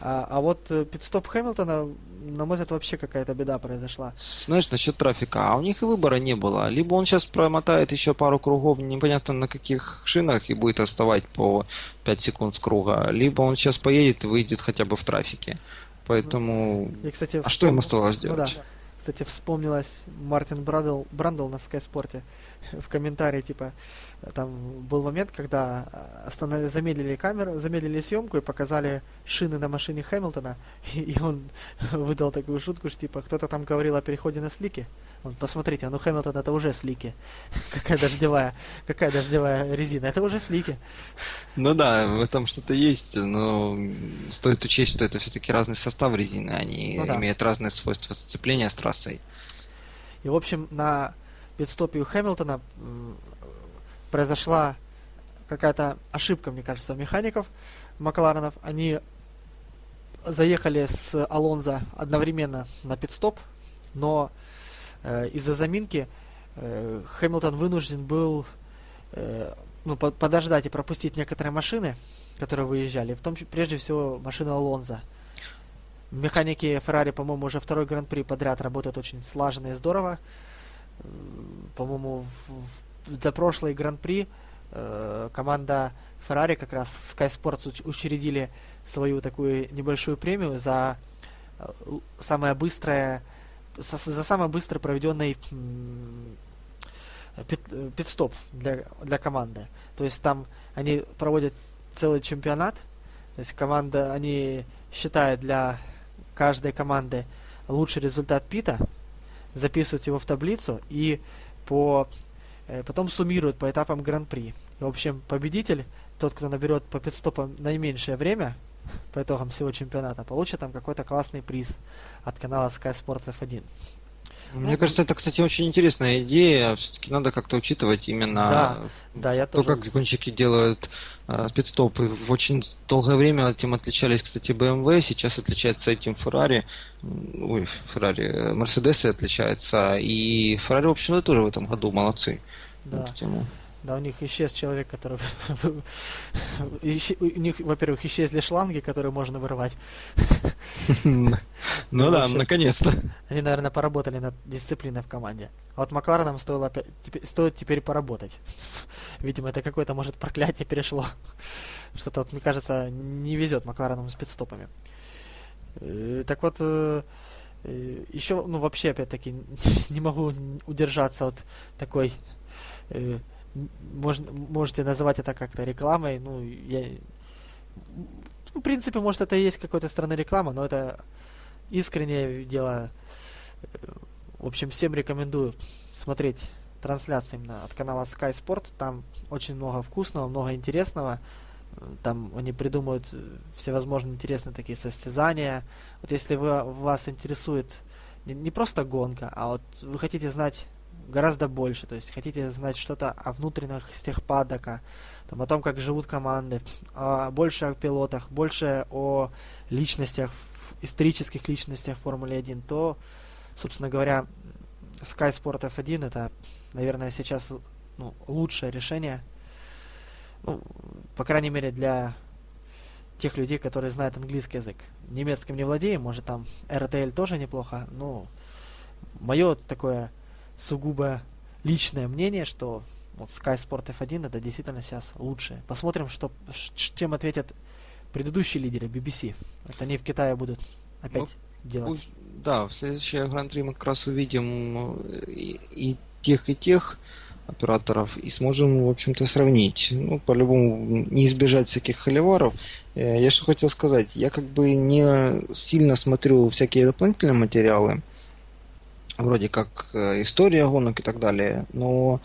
А, а вот э, пит-стоп Хэмилтона, на мой взгляд, вообще какая-то беда произошла. Знаешь, насчет трафика, а у них и выбора не было. Либо он сейчас промотает еще пару кругов, непонятно на каких шинах, и будет отставать по 5 секунд с круга, либо он сейчас поедет и выйдет хотя бы в трафике. Поэтому... И, кстати, а что им оставалось делать? Ну, да. Кстати, вспомнилась Мартин Брандл, Брандл на Sky Sports е в комментарии, типа, там был момент, когда э, остановили, замедлили камеру, замедлили съемку и показали шины на машине Хэмилтона, и, (laughs) и он (laughs) выдал такую шутку, что типа кто-то там говорил о переходе на слики. Он, посмотрите, а ну Хэмилтон это уже слики. (laughs) какая дождевая, какая дождевая резина, это уже слики. Ну да, в этом что-то есть, но стоит учесть, что это все-таки разный состав резины, они ну, да. имеют разные свойства сцепления с трассой. И в общем на пидстопе у Хэмилтона произошла какая-то ошибка, мне кажется, у механиков Макларенов. Они заехали с Алонзо одновременно на пидстоп, но э, из-за заминки э, Хэмилтон вынужден был э, ну, по подождать и пропустить некоторые машины, которые выезжали, в том числе, прежде всего, машину Алонза. Механики Феррари, по-моему, уже второй гран-при подряд работают очень слаженно и здорово. По-моему, за прошлый гран-при э, команда Феррари как раз Sky Sports учредили свою такую небольшую премию за э, самое быстрое за самый быстро проведенный пит, пит-стоп для, для команды. То есть там они проводят целый чемпионат. То есть команда, они считают для каждой команды лучший результат пита, записывают его в таблицу и по, э, потом суммируют по этапам гран-при. В общем, победитель, тот, кто наберет по пидстопам наименьшее время по итогам всего чемпионата, получит там какой-то классный приз от канала Sky Sports F1. Мне ну, кажется, это, кстати, очень интересная идея. Все-таки надо как-то учитывать именно да, да, я то, тоже... как гонщики делают э, пидстопы. В очень долгое время этим отличались, кстати, BMW, сейчас отличается этим Ferrari. Ой, Ferrari, Mercedes отличается. И Ferrari, в общем-то, тоже в этом году молодцы. Да. Да, у них исчез человек, который... (laughs) у них, во-первых, исчезли шланги, которые можно вырывать. Ну да, наконец-то. Они, наверное, поработали над дисциплиной в команде. А вот Маклареном стоило стоит теперь поработать. (laughs) Видимо, это какое-то, может, проклятие перешло. (laughs) Что-то, вот, мне кажется, не везет Маклареном с пидстопами. Э, так вот, э, э, еще, ну, вообще, опять-таки, не могу удержаться от такой можно, можете называть это как-то рекламой. Ну, я... В принципе, может, это и есть какой-то стороны реклама, но это искреннее дело. В общем, всем рекомендую смотреть трансляции именно от канала Sky Sport. Там очень много вкусного, много интересного. Там они придумывают всевозможные интересные такие состязания. Вот если вы, вас интересует не, не просто гонка, а вот вы хотите знать гораздо больше. То есть хотите знать что-то о внутренностях падока, там, о том, как живут команды, а больше о пилотах, больше о личностях, исторических личностях Формулы 1, то, собственно говоря, Sky Sport F1 это, наверное, сейчас ну, лучшее решение. Ну, по крайней мере, для тех людей, которые знают английский язык. Немецким не владеем, может там RTL тоже неплохо, но мое такое сугубо личное мнение, что вот Sky Sport F1 это действительно сейчас лучшее. Посмотрим, что, чем ответят предыдущие лидеры BBC. Это они в Китае будут опять ну, делать. Да, в следующем Гран-при мы как раз увидим э, и, и тех, и тех операторов и сможем, в общем-то, сравнить. Ну, по-любому, не избежать всяких холиваров. Э, я что хотел сказать, я как бы не сильно смотрю всякие дополнительные материалы, вроде как э, история гонок и так далее, но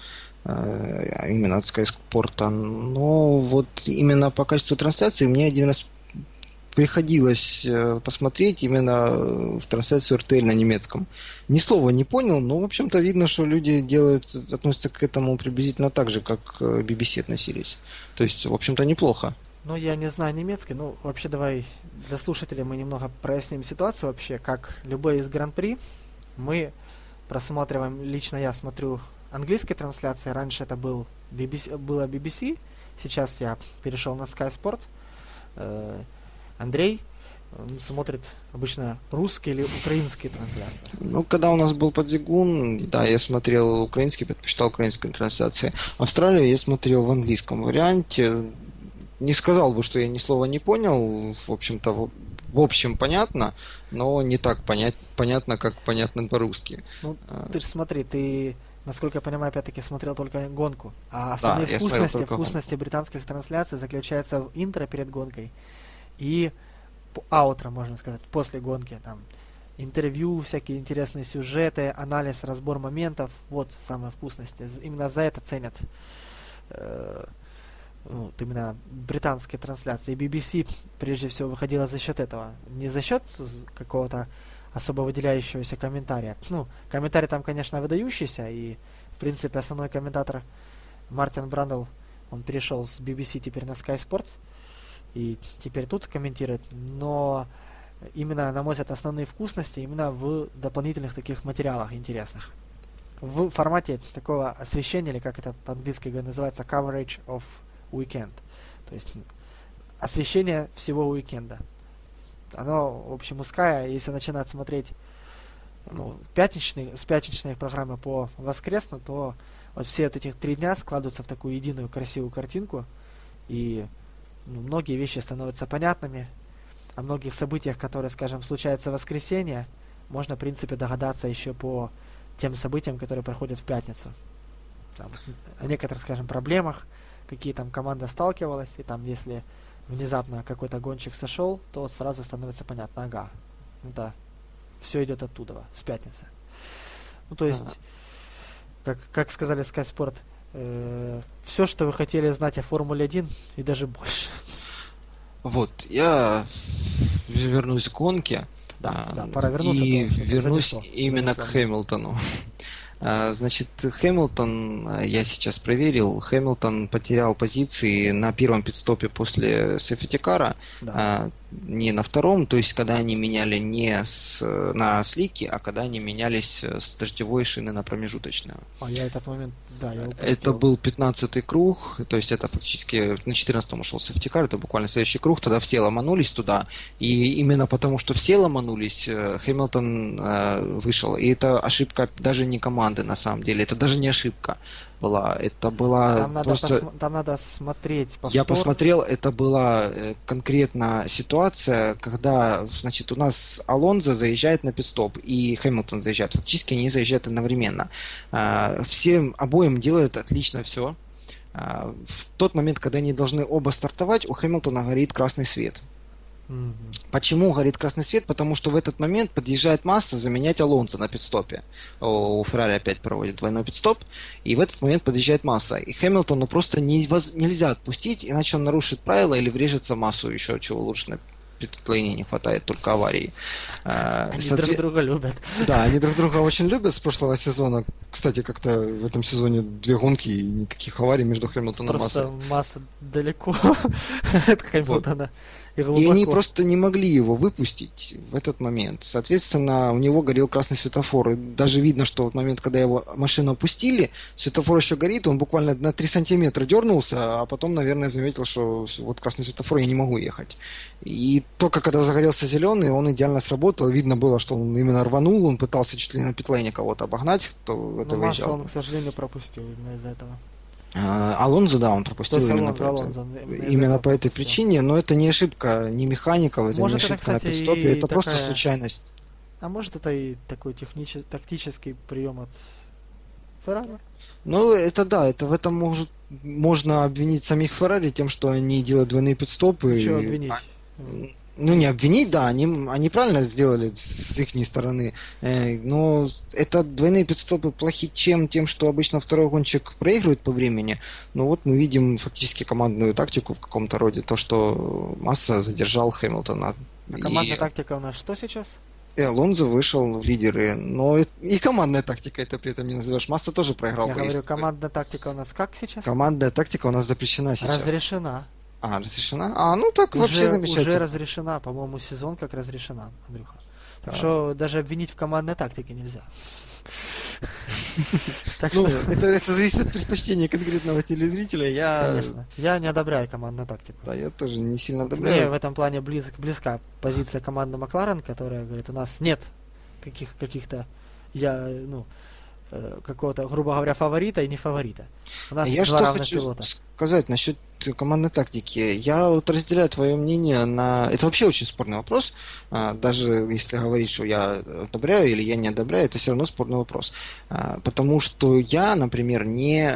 э, именно от Sky но вот именно по качеству трансляции мне один раз приходилось э, посмотреть именно в трансляцию RTL на немецком. Ни слова не понял, но, в общем-то, видно, что люди делают, относятся к этому приблизительно так же, как BBC относились. То есть, в общем-то, неплохо. Ну, я не знаю немецкий, ну, вообще давай для слушателей мы немного проясним ситуацию вообще, как любой из гран-при, мы просматриваем, лично я смотрю английские трансляции, раньше это был BBC, было BBC, сейчас я перешел на Sky Sport. Э, Андрей смотрит обычно русские или украинские трансляции? Ну, когда у нас был подзигун, да, я смотрел украинский, предпочитал украинские трансляции. Австралию я смотрел в английском варианте. Не сказал бы, что я ни слова не понял. В общем-то, в общем понятно, но не так понять, понятно, как понятно по-русски. Ну, а. ты же смотри, ты, насколько я понимаю, опять-таки смотрел только гонку. А основные да, вкусности, вкусности британских трансляций заключаются в интро перед гонкой и аутро, можно сказать, после гонки. Там интервью, всякие интересные сюжеты, анализ, разбор моментов. Вот самые вкусности. Именно за это ценят э, ну, вот именно британские трансляции. BBC прежде всего выходила за счет этого. Не за счет какого-то особо выделяющегося комментария. Ну, комментарий там, конечно, выдающийся, и, в принципе, основной комментатор Мартин Брандл, он перешел с BBC теперь на Sky Sports, и теперь тут комментирует, но именно, на мой взгляд, основные вкусности именно в дополнительных таких материалах интересных. в формате такого освещения, или как это по-английски называется, coverage of weekend. То есть освещение всего уикенда. Оно, в общем, узкое, если начинать смотреть ну, пятничные, с пятничной программы по воскресно, то вот все вот этих три дня складываются в такую единую красивую картинку, и ну, многие вещи становятся понятными, о многих событиях, которые, скажем, случаются в воскресенье, можно, в принципе, догадаться еще по тем событиям, которые проходят в пятницу. Там, о некоторых, скажем, проблемах, какие там команда сталкивалась, и там, если внезапно какой-то гонщик сошел, то сразу становится понятно, ага, да, все идет оттуда, с пятницы. Ну, то есть, ага. как, как сказали Sky Sport, э, все, что вы хотели знать о Формуле 1, и даже больше. Вот, я вернусь к гонке. Да, а, да, пора вернуться. И вернусь именно к Хэмилтону. А, значит, Хэмилтон, а, я сейчас проверил, Хэмилтон потерял позиции на первом пидстопе после сефтикара, да. А, не на втором, то есть когда они меняли не с, на слики, а когда они менялись с дождевой шины на промежуточную. А я этот момент, да, я упустил. Это был 15-й круг, то есть это фактически на 14-м ушел сефтикар, это буквально следующий круг, тогда все ломанулись туда, и именно потому, что все ломанулись, э, Хэмилтон э, вышел, и это ошибка даже не команды на самом деле, это даже не ошибка была. Это была там надо, просто... посм... там надо смотреть. Повтор. Я посмотрел, это была э, конкретно ситуация, когда, значит, у нас Алонзо заезжает на пидстоп и Хэмилтон заезжает. Фактически они заезжают одновременно. А, всем обоим делают отлично все. А, в тот момент, когда они должны оба стартовать, у Хэмилтона горит красный свет. Почему горит красный свет? Потому что в этот момент подъезжает масса заменять Алонсо на пидстопе. У Феррари опять проводит двойной пидстоп, и в этот момент подъезжает масса. И Хэмилтону просто нельзя отпустить, иначе он нарушит правила или врежется массу еще чего лучше на питлейне не хватает только аварии. А, они Соответ... друг друга любят. Да, они друг друга очень любят с прошлого сезона. Кстати, как-то в этом сезоне две гонки и никаких аварий между Хэмилтоном и Массой. Просто Масса далеко (laughs) от Хэмилтона. И, и они просто не могли его выпустить в этот момент. Соответственно, у него горел красный светофор. И даже видно, что в момент, когда его машину опустили, светофор еще горит, он буквально на 3 сантиметра дернулся, а потом, наверное, заметил, что вот красный светофор, я не могу ехать. И только когда загорелся зеленый, он идеально сработал. Видно было, что он именно рванул, он пытался чуть ли на питлейне кого-то обогнать, кто в это Но выезжал. он, к сожалению, пропустил именно из-за этого. А, Алонзо, да, он пропустил именно, Алонзо, по, Алонзо, именно по этой причине, но это не ошибка не механиков, это может, не ошибка это, кстати, на пидстопе, это такая... просто случайность. А может это и такой технический, тактический прием от Феррари? Ну, это да, это в этом может, можно обвинить самих Феррари тем, что они делают двойные пидстопы. Что обвинить? Ну не обвинить, да, они, они правильно сделали с их стороны, э, но это двойные пидстопы плохи чем? Тем, что обычно второй гонщик проигрывает по времени, но вот мы видим фактически командную тактику в каком-то роде, то, что Масса задержал Хэмилтона. А командная и... тактика у нас что сейчас? И Алонзо вышел в лидеры, но и командная тактика это при этом не назовешь. Масса тоже проиграл. Я говорю, командная тактика у нас как сейчас? Командная тактика у нас запрещена сейчас. Разрешена. А, разрешена? А, ну так уже, вообще замечательно. Уже разрешена, по-моему, сезон как разрешена, Андрюха. Так а. что даже обвинить в командной тактике нельзя. (laughs) Так ну, что это, зависит от предпочтения конкретного телезрителя. Я... Конечно. Я не одобряю командную тактику. Да, я тоже не сильно одобряю. Мне в этом плане близок, близка позиция команды Макларен, которая говорит, у нас нет каких, каких-то я, ну, какого-то, грубо говоря, фаворита и не фаворита. У нас Я что хочу пилота. сказать насчет командной тактики. Я вот разделяю твое мнение на... Это вообще очень спорный вопрос. А, даже если говорить, что я одобряю или я не одобряю, это все равно спорный вопрос. А, потому что я, например, не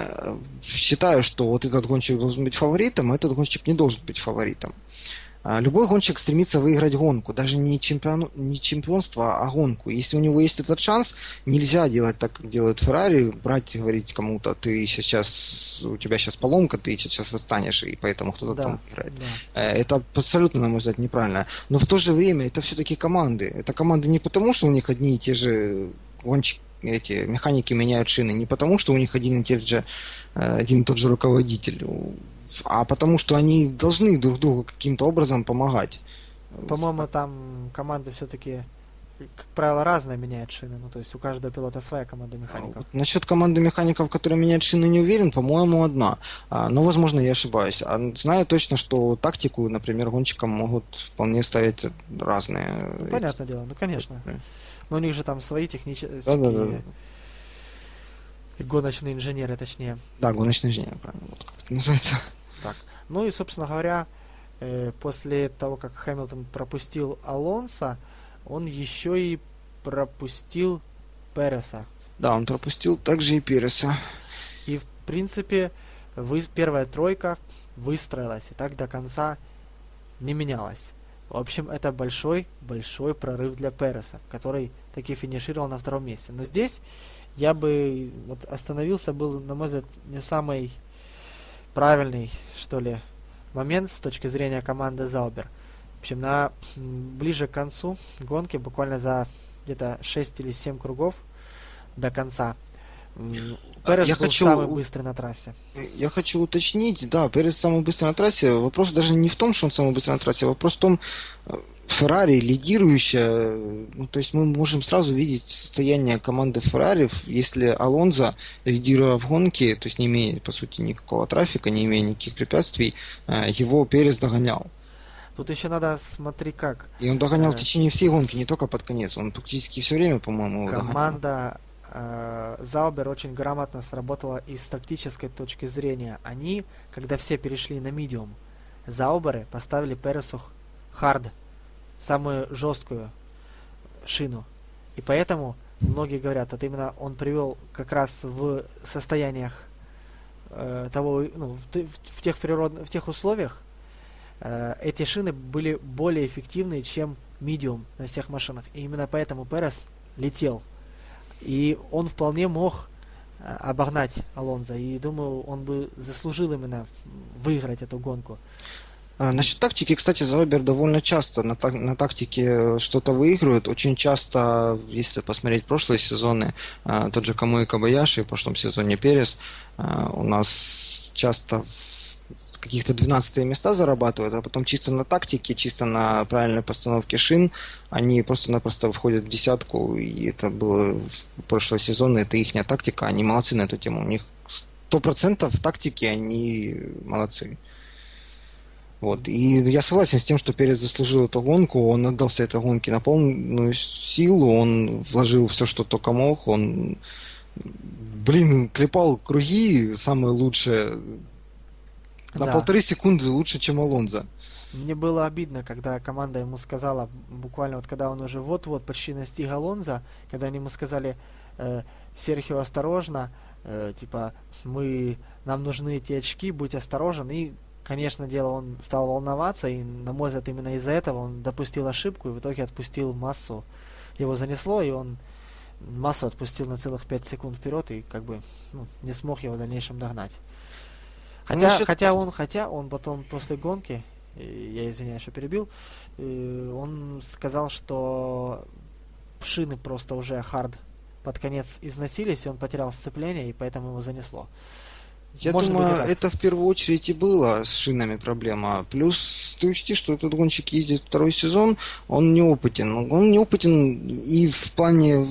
считаю, что вот этот гонщик должен быть фаворитом, а этот гонщик не должен быть фаворитом. А, любой гонщик стремится выиграть гонку, даже не, чемпион, не чемпионство, а гонку. Если у него есть этот шанс, нельзя делать так, как делают Феррари, брать и говорить кому-то, ты сейчас, у тебя сейчас поломка, ты сейчас останешь, и поэтому кто-то да, там играет. Да. Э, это абсолютно, на мой взгляд, неправильно. Но в то же время это все-таки команды. Это команды не потому, что у них одни и те же гонщики, эти механики меняют шины, не потому, что у них один и, те же, э, один и тот же руководитель а потому что они должны друг другу каким-то образом помогать. По-моему, там команды все-таки как правило, разная меняет шины. Ну, то есть у каждого пилота своя команда механиков. Вот насчет команды механиков, которые меняют шины, не уверен. По-моему, одна. А, но, возможно, я ошибаюсь. А знаю точно, что тактику, например, гонщикам могут вполне ставить разные. Ну, понятное дело, ну, конечно. Но у них же там свои технические... Да, да, да. Гоночные инженеры, точнее. Да, гоночные инженеры, правильно, вот как это называется. Так. Ну и, собственно говоря, э, после того, как Хэмилтон пропустил Алонса, он еще и пропустил Переса. Да, он пропустил также и Переса. И, в принципе, вы, первая тройка выстроилась, и так до конца не менялась. В общем, это большой-большой прорыв для Переса, который таки финишировал на втором месте. Но здесь я бы вот остановился, был, на мой взгляд, не самый правильный, что ли, момент с точки зрения команды Заубер. В общем, на, ближе к концу гонки, буквально за где-то 6 или 7 кругов до конца, Перес я был хочу, самый быстрый на трассе. Я хочу уточнить, да, Перес самый быстрый на трассе. Вопрос даже не в том, что он самый быстрый на трассе, вопрос в том, Феррари лидирующая, ну, то есть мы можем сразу видеть состояние команды Феррари, если Алонзо, лидируя в гонке, то есть не имея, по сути, никакого трафика, не имея никаких препятствий, э, его Перес догонял. Тут еще надо смотри как. И он догонял в э, течение всей гонки, не только под конец. Он практически все время, по-моему, Команда э, Заубер очень грамотно сработала и с тактической точки зрения. Они, когда все перешли на медиум, Зауберы поставили Пересу хард самую жесткую шину. И поэтому многие говорят, это именно он привел как раз в состояниях э, того, ну, в, в, тех природных, в тех условиях, э, эти шины были более эффективны, чем медиум на всех машинах. И именно поэтому Перес летел. И он вполне мог э, обогнать Алонза. И думаю, он бы заслужил именно выиграть эту гонку. А, насчет тактики, кстати, Заубер довольно часто на, на тактике что-то выигрывает. Очень часто, если посмотреть прошлые сезоны, а, тот же Камуи Кабаяши, в прошлом сезоне Перес, а, у нас часто каких-то 12 места зарабатывают, а потом чисто на тактике, чисто на правильной постановке шин, они просто-напросто входят в десятку, и это было в прошлый сезон, это их тактика, они молодцы на эту тему. У них 100% тактики, они молодцы. Вот. И я согласен с тем, что Перец заслужил эту гонку, он отдался этой гонке на полную силу, он вложил все, что только мог, он, блин, клепал круги самые лучшие, на да. полторы секунды лучше, чем Алонзо. Мне было обидно, когда команда ему сказала, буквально вот когда он уже вот-вот почти настиг Алонзо, когда они ему сказали, э, Серхио, осторожно, э, типа, мы, нам нужны эти очки, будь осторожен, и конечно дело, он стал волноваться, и, на мой взгляд, именно из-за этого он допустил ошибку, и в итоге отпустил массу. Его занесло, и он массу отпустил на целых 5 секунд вперед, и как бы ну, не смог его в дальнейшем догнать. Хотя, Значит... хотя он, хотя он потом после гонки, я извиняюсь, что перебил, он сказал, что шины просто уже хард под конец износились, и он потерял сцепление, и поэтому его занесло. Я Может думаю, быть, это в первую очередь и было с шинами проблема. Плюс ты учти, что этот гонщик ездит второй сезон, он неопытен. Он неопытен и в плане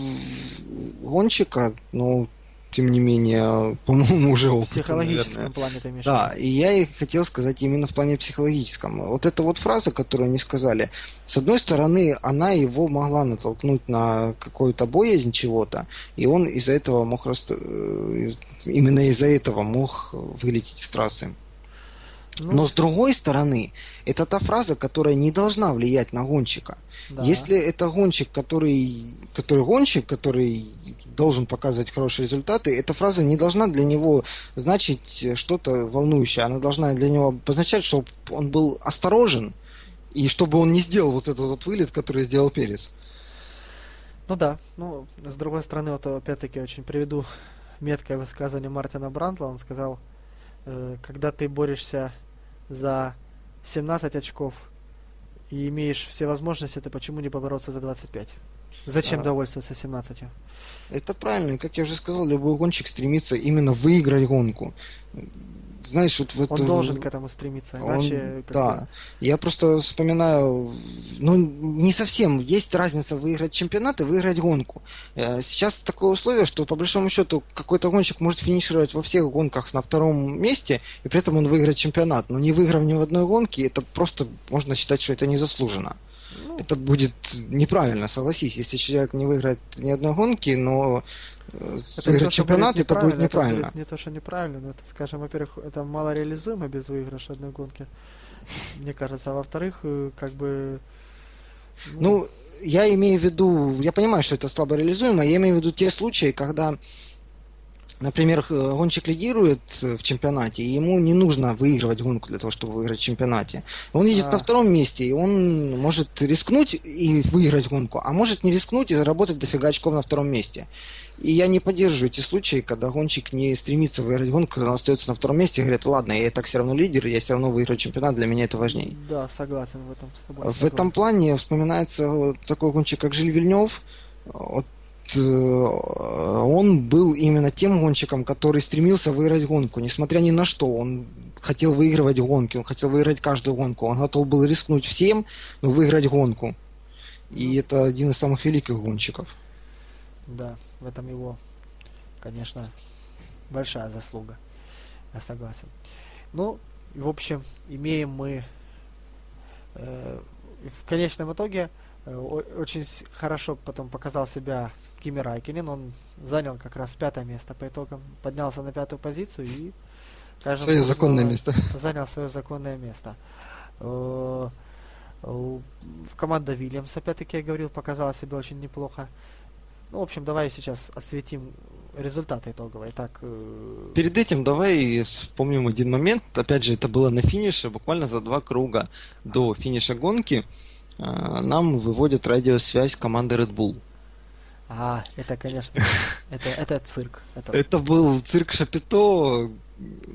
гонщика, но тем не менее, по-моему, уже опыт. В психологическом наверное. плане ты имеешь Да, и я и хотел сказать именно в плане психологическом. Вот эта вот фраза, которую они сказали, с одной стороны, она его могла натолкнуть на какую-то боязнь чего-то, и он из-за этого мог раст... Э, именно из-за этого мог вылететь из трассы. Ну, Но с другой стороны, это та фраза, которая не должна влиять на гонщика. Да. Если это гонщик, который, который гонщик, который должен показывать хорошие результаты, эта фраза не должна для него значить что-то волнующее. Она должна для него позначать, чтобы он был осторожен и чтобы он не сделал вот этот вот вылет, который сделал Перес. Ну да, ну, с другой стороны, вот опять-таки очень приведу меткое высказывание Мартина Брандла. Он сказал, э, когда ты борешься за 17 очков и имеешь все возможности, то почему не побороться за 25? Зачем а, довольствоваться 17? Это правильно. Как я уже сказал, любой гонщик стремится именно выиграть гонку. Знаешь, вот в эту... Он должен к этому стремиться, иначе... Он, да. Я просто вспоминаю, ну, не совсем. Есть разница выиграть чемпионат и выиграть гонку. Э, сейчас такое условие, что по большому счету какой-то гонщик может финишировать во всех гонках на втором месте, и при этом он выиграет чемпионат. Но не выиграв ни в одной гонке, это просто можно считать, что это незаслуженно. Ну, это будет неправильно, согласись. Если человек не выиграет ни одной гонки, но выиграть чемпионат, это будет неправильно. Это не то, что неправильно, но это, скажем, во-первых, это мало реализуемо без выигрыша одной гонки. Мне кажется, а во-вторых, э, как бы... Ну, ну, я имею в виду, я понимаю, что это слабо реализуемо, я имею в виду те случаи, когда Например, гонщик лидирует в чемпионате, и ему не нужно выигрывать гонку для того, чтобы выиграть в чемпионате. Он едет а. на втором месте, и он может рискнуть и выиграть гонку, а может не рискнуть и заработать дофига очков на втором месте. И я не поддерживаю эти случаи, когда гонщик не стремится выиграть гонку, когда он остается на втором месте и говорит, ладно, я и так все равно лидер, я все равно выиграю чемпионат, для меня это важнее. Да, согласен в этом с тобой. В этом плане вспоминается такой гонщик, как Жиль Вильнев. Вот Э, он был именно тем гонщиком, который стремился выиграть гонку, несмотря ни на что. Он хотел выигрывать гонки, он хотел выиграть каждую гонку, он готов был рискнуть всем, но выиграть гонку. И это один из самых великих гонщиков. Да, в этом его, конечно, большая заслуга. Я согласен. Ну, в общем, имеем мы э, в конечном итоге э, очень хорошо потом показал себя Кими Райкинен. Он занял как раз пятое место по итогам, поднялся на пятую позицию и кажется, свое законное место. (laughs) Занял свое законное место. Э, команда Вильямс, опять-таки я говорил, показала себя очень неплохо. Ну, в общем, давай сейчас осветим результаты итоговые. Так, э... Перед этим давай вспомним один момент. Опять же, это было на финише, буквально за два круга до финиша гонки. Э, нам выводят радиосвязь команды Red Bull. А, это, конечно, (laughs) это, это цирк. Это... это был цирк Шапито,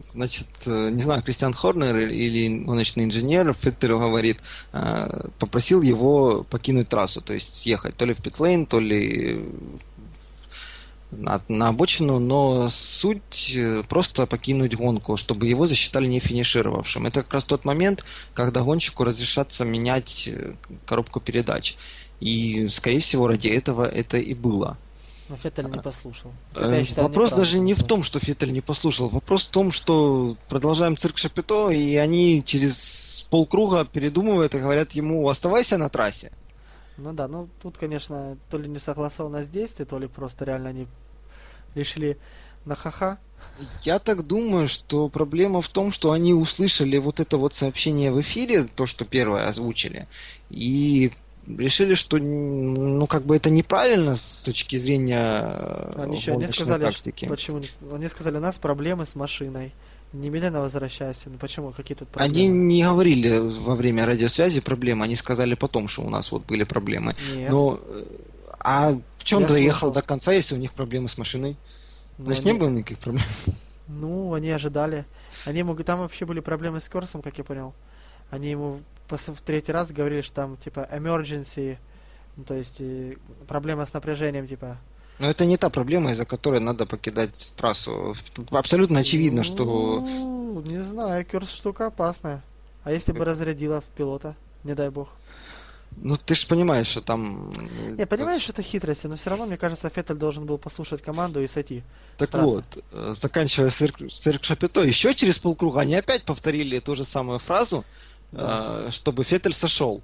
значит, э, не знаю, Кристиан Хорнер или гоночный инженер Феттеру говорит, э, попросил его покинуть трассу, то есть съехать то ли в питлейн, то ли на, на обочину, но суть э, просто покинуть гонку, чтобы его засчитали не финишировавшим. Это как раз тот момент, когда гонщику разрешаться менять коробку передач. И, скорее всего, ради этого это и было. Но Феттель не послушал. Это, считаю, Вопрос даже не в том, что Феттель не послушал. Вопрос в том, что продолжаем цирк Шапито, и они через полкруга передумывают и говорят ему «оставайся на трассе». Ну да, ну тут, конечно, то ли не согласованность действий, то ли просто реально они решили на ха-ха. Я так думаю, что проблема в том, что они услышали вот это вот сообщение в эфире, то, что первое озвучили, и решили, что ну как бы это неправильно с точки зрения они, что, они сказали, тактики. Почему? Они сказали, у нас проблемы с машиной. Немедленно возвращайся. Ну почему? Какие тут проблемы? Они не говорили во время радиосвязи проблемы, они сказали потом, что у нас вот были проблемы. Нет. Но э, а в чем ты ехал до конца, если у них проблемы с машиной? Ну, Значит, они... не было никаких проблем. Ну, они ожидали. Они могут. Там вообще были проблемы с Корсом, как я понял. Они ему в третий раз говорили, что там типа emergency, ну, то есть проблема с напряжением, типа. Но это не та проблема, из-за которой надо покидать трассу. Абсолютно очевидно, что... Ну, не знаю, Кёрс штука опасная. А если бы разрядила в пилота, не дай бог. Ну, ты же понимаешь, что там... Не, понимаешь, что это хитрости, но все равно, мне кажется, Феттель должен был послушать команду и сойти. Так вот, э, заканчивая цирк, цирк Шапито, еще через полкруга они опять повторили ту же самую фразу, да. Э, чтобы Феттель сошел.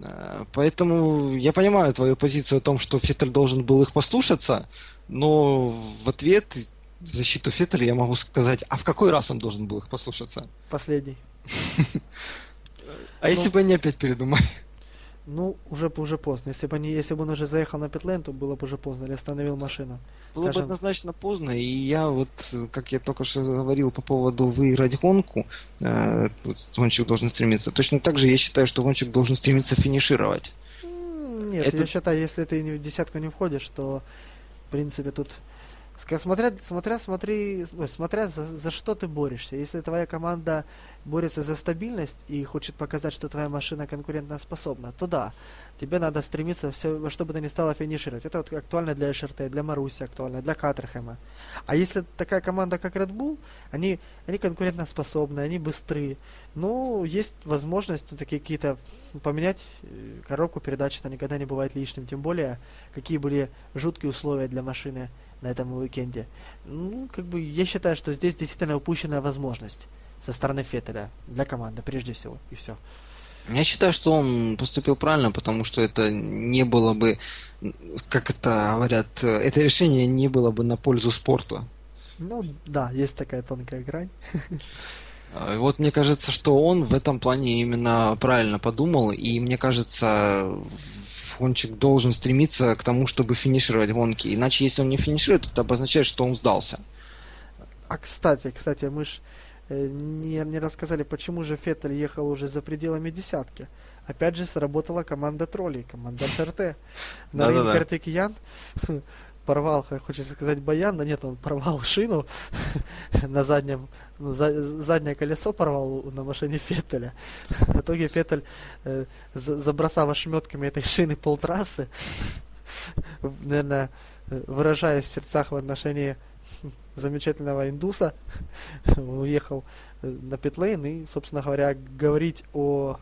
Э, поэтому я понимаю твою позицию о том, что Феттель должен был их послушаться, но в ответ в защиту Феттеля я могу сказать, а в какой раз он должен был их послушаться? Последний. (laughs) А если ну. бы они опять передумали? Ну, уже, уже поздно. Если бы, они, если бы он уже заехал на питлейн, то было бы уже поздно, или остановил машину. Было Скажем... бы однозначно поздно, и я вот, как я только что говорил по поводу выиграть гонку, э, гонщик должен стремиться. Точно так же я считаю, что гонщик должен стремиться финишировать. Нет, Это... я считаю, если ты в десятку не входишь, то, в принципе, тут Смотря, смотря, смотри, смотря за, за что ты борешься. Если твоя команда борется за стабильность и хочет показать, что твоя машина конкурентно способна, то да, тебе надо стремиться все, во что бы то финишировать. Это вот актуально для ШРТ, для Маруси актуально, для Катерхэма. А если такая команда, как Red Bull, они, они конкурентно способны, они быстрые. Ну, есть возможность ну, такие какие-то поменять э, коробку передач, это никогда не бывает лишним. Тем более, какие были жуткие условия для машины на этом уикенде. Ну, как бы я считаю, что здесь действительно упущенная возможность со стороны Феттеля для команды, прежде всего, и все. Я считаю, что он поступил правильно, потому что это не было бы, как это говорят, это решение не было бы на пользу спорта. Ну, да, есть такая тонкая грань. А, вот мне кажется, что он в этом плане именно правильно подумал, и мне кажется, гонщик должен стремиться к тому, чтобы финишировать гонки. Иначе, если он не финиширует, это обозначает, что он сдался. А кстати, кстати, мы же э, не, не рассказали, почему же Феттель ехал уже за пределами десятки. Опять же, сработала команда троллей, команда ТРТ. Нарин Картикиян порвал, хочется сказать, баян, но нет, он порвал шину (laughs) на заднем, ну, за, заднее колесо порвал на машине Феттеля. В итоге Феттель, э, забросав ошметками этой шины полтрассы, (laughs) наверное, выражаясь в сердцах в отношении замечательного индуса, он уехал э, на питлейн и, собственно говоря, говорить о,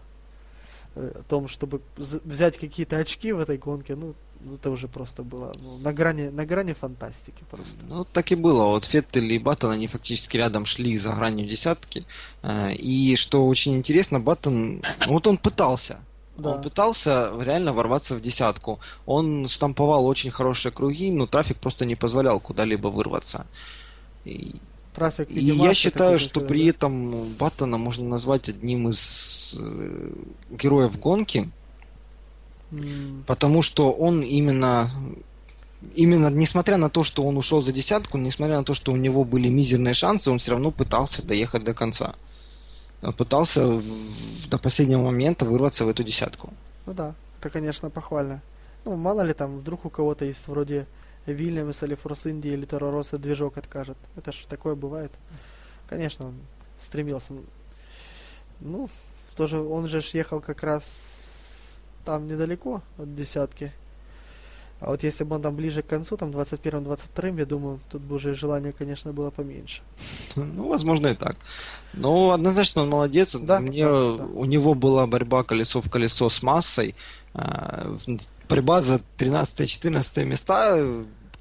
э, о том, чтобы взять какие-то очки в этой гонке, ну, ну, это уже просто было ну, на грани, на грани фантастики просто. Ну, так и было. Вот Феттель и Баттон, они фактически рядом шли за гранью десятки. Э, и что очень интересно, Баттон, вот он пытался. Да. Он пытался реально ворваться в десятку. Он штамповал очень хорошие круги, но трафик просто не позволял куда-либо вырваться. И, трафик, и я считаю, что сказать, при да? этом Баттона можно назвать одним из э, героев гонки Потому что он именно именно несмотря на то, что он ушел за десятку, несмотря на то, что у него были мизерные шансы, он все равно пытался доехать до конца. Он пытался в, до последнего момента вырваться в эту десятку. Ну да, это, конечно, похвально. Ну, мало ли там, вдруг у кого-то есть вроде Вильямс или Форс Инди или Торо Росса движок откажет. Это же такое бывает. Конечно, он стремился. Ну, тоже он же ехал как раз там недалеко от десятки. А вот если бы он там ближе к концу, там 21-22, я думаю, тут бы уже желание, конечно, было поменьше. (laughs) Ну, возможно, и так. Но однозначно он молодец. Да, Мне, да, да. У него была борьба колесо в колесо с массой. А, борьба за 13-14 места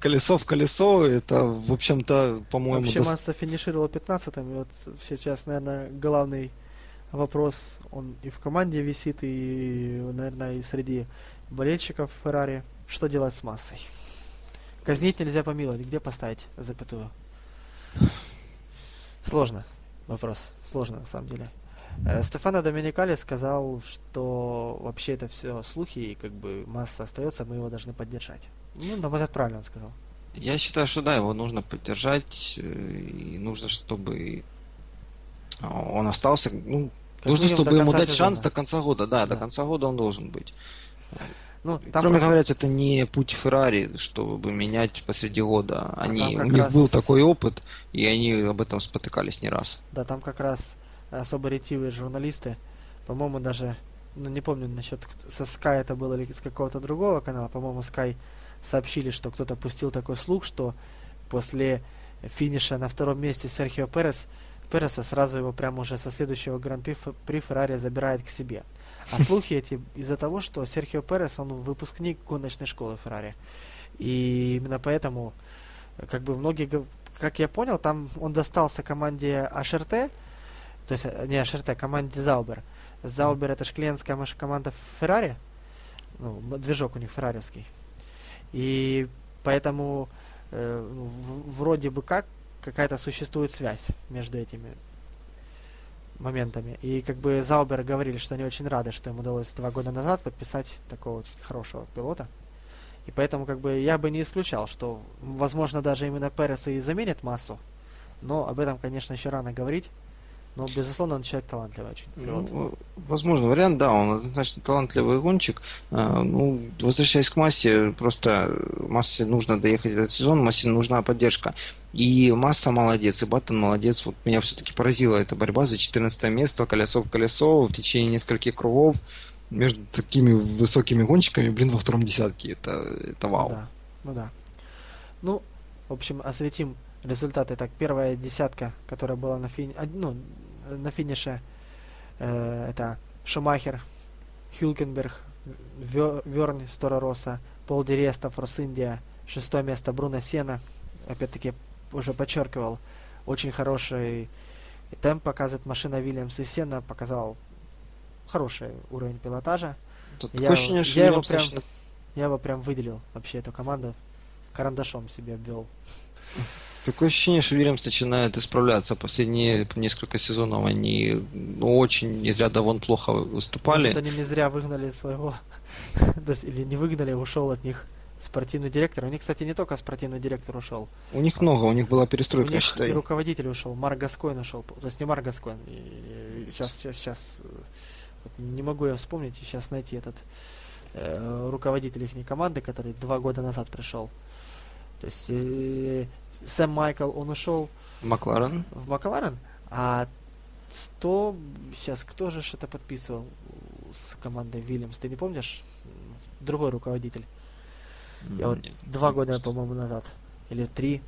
колесо в колесо, это, в общем-то, по-моему... Вообще до... Масса финишировала 15-м, и вот сейчас, наверное, главный вопрос, он и в команде висит, и, наверное, и среди болельщиков Феррари. Что делать с массой? Казнить нельзя помиловать. Где поставить запятую? Сложно. Вопрос. Сложно, на самом деле. Э, Стефано Доминикали сказал, что вообще это все слухи, и как бы масса остается, мы его должны поддержать. Ну, на мой взгляд, правильно он сказал. Я считаю, что да, его нужно поддержать, э, и нужно, чтобы он остался, ну, как нужно, чтобы ему дать сезона. шанс до конца года. Да, да, до конца года он должен быть. Ну, там Кроме просто... говоря, это не путь Феррари, чтобы менять посреди года. А они, у них раз... был такой опыт, и они об этом спотыкались не раз. Да, там как раз особо ретивые журналисты, по-моему, даже, ну не помню насчет со Sky это было или с какого-то другого канала, по-моему, Sky сообщили, что кто-то пустил такой слух, что после финиша на втором месте Серхио Перес Переса сразу его прямо уже со следующего гран-при Феррари забирает к себе. А слухи эти из-за того, что Серхио Перес, он выпускник гоночной школы Феррари. И именно поэтому, как бы многие, как я понял, там он достался команде HRT, то есть не HRT, команде Заубер. Заубер это же клиентская команда Феррари, ну, движок у них феррариевский. И поэтому э, вроде бы как какая-то существует связь между этими моментами. И как бы Заубер говорили, что они очень рады, что им удалось два года назад подписать такого очень хорошего пилота. И поэтому как бы я бы не исключал, что возможно даже именно Перес и заменит массу. Но об этом, конечно, еще рано говорить. Но, безусловно, он человек талантливый очень. Ну, возможно, вариант, да, он однозначно талантливый гонщик. А, ну, возвращаясь к массе, просто массе нужно доехать этот сезон, массе нужна поддержка. И Масса молодец, и Баттон молодец. Вот меня все-таки поразила эта борьба за 14 место, колесо в колесо в течение нескольких кругов между такими высокими гонщиками, блин, во втором десятке. Это, это вау. Ну да, ну да. Ну, в общем, осветим результаты. Так, первая десятка, которая была на, фини... ну, на финише, э, это Шумахер, Хюлькенберг, Верн, Стора Росса, Пол Диреста, Форс Индия, шестое место Бруно Сена, опять-таки уже подчеркивал, очень хороший темп показывает машина Вильямс и Сена показал хороший уровень пилотажа. Тут я, ощущение, я, его прям, я его прям выделил, вообще эту команду карандашом себе обвел. (laughs) Такое ощущение, что Вильямс начинает исправляться. Последние несколько сезонов они ну, очень из ряда вон плохо выступали. Может, они не зря выгнали своего, (laughs) или не выгнали, а ушел от них спортивный директор. У них, кстати, не только спортивный директор ушел. У них много, у них была перестройка, у них считай. И руководитель ушел, Марк Гаскоин ушел. То есть не Марк Гаскоин. Сейчас, сейчас, сейчас. Вот не могу я вспомнить, сейчас найти этот э, руководитель их команды, который два года назад пришел. То есть э, Сэм Майкл, он ушел Макларен. в Макларен, а 100, сейчас кто же это подписывал с командой Вильямс, ты не помнишь? Другой руководитель. Я вот два года, по-моему, назад, или три,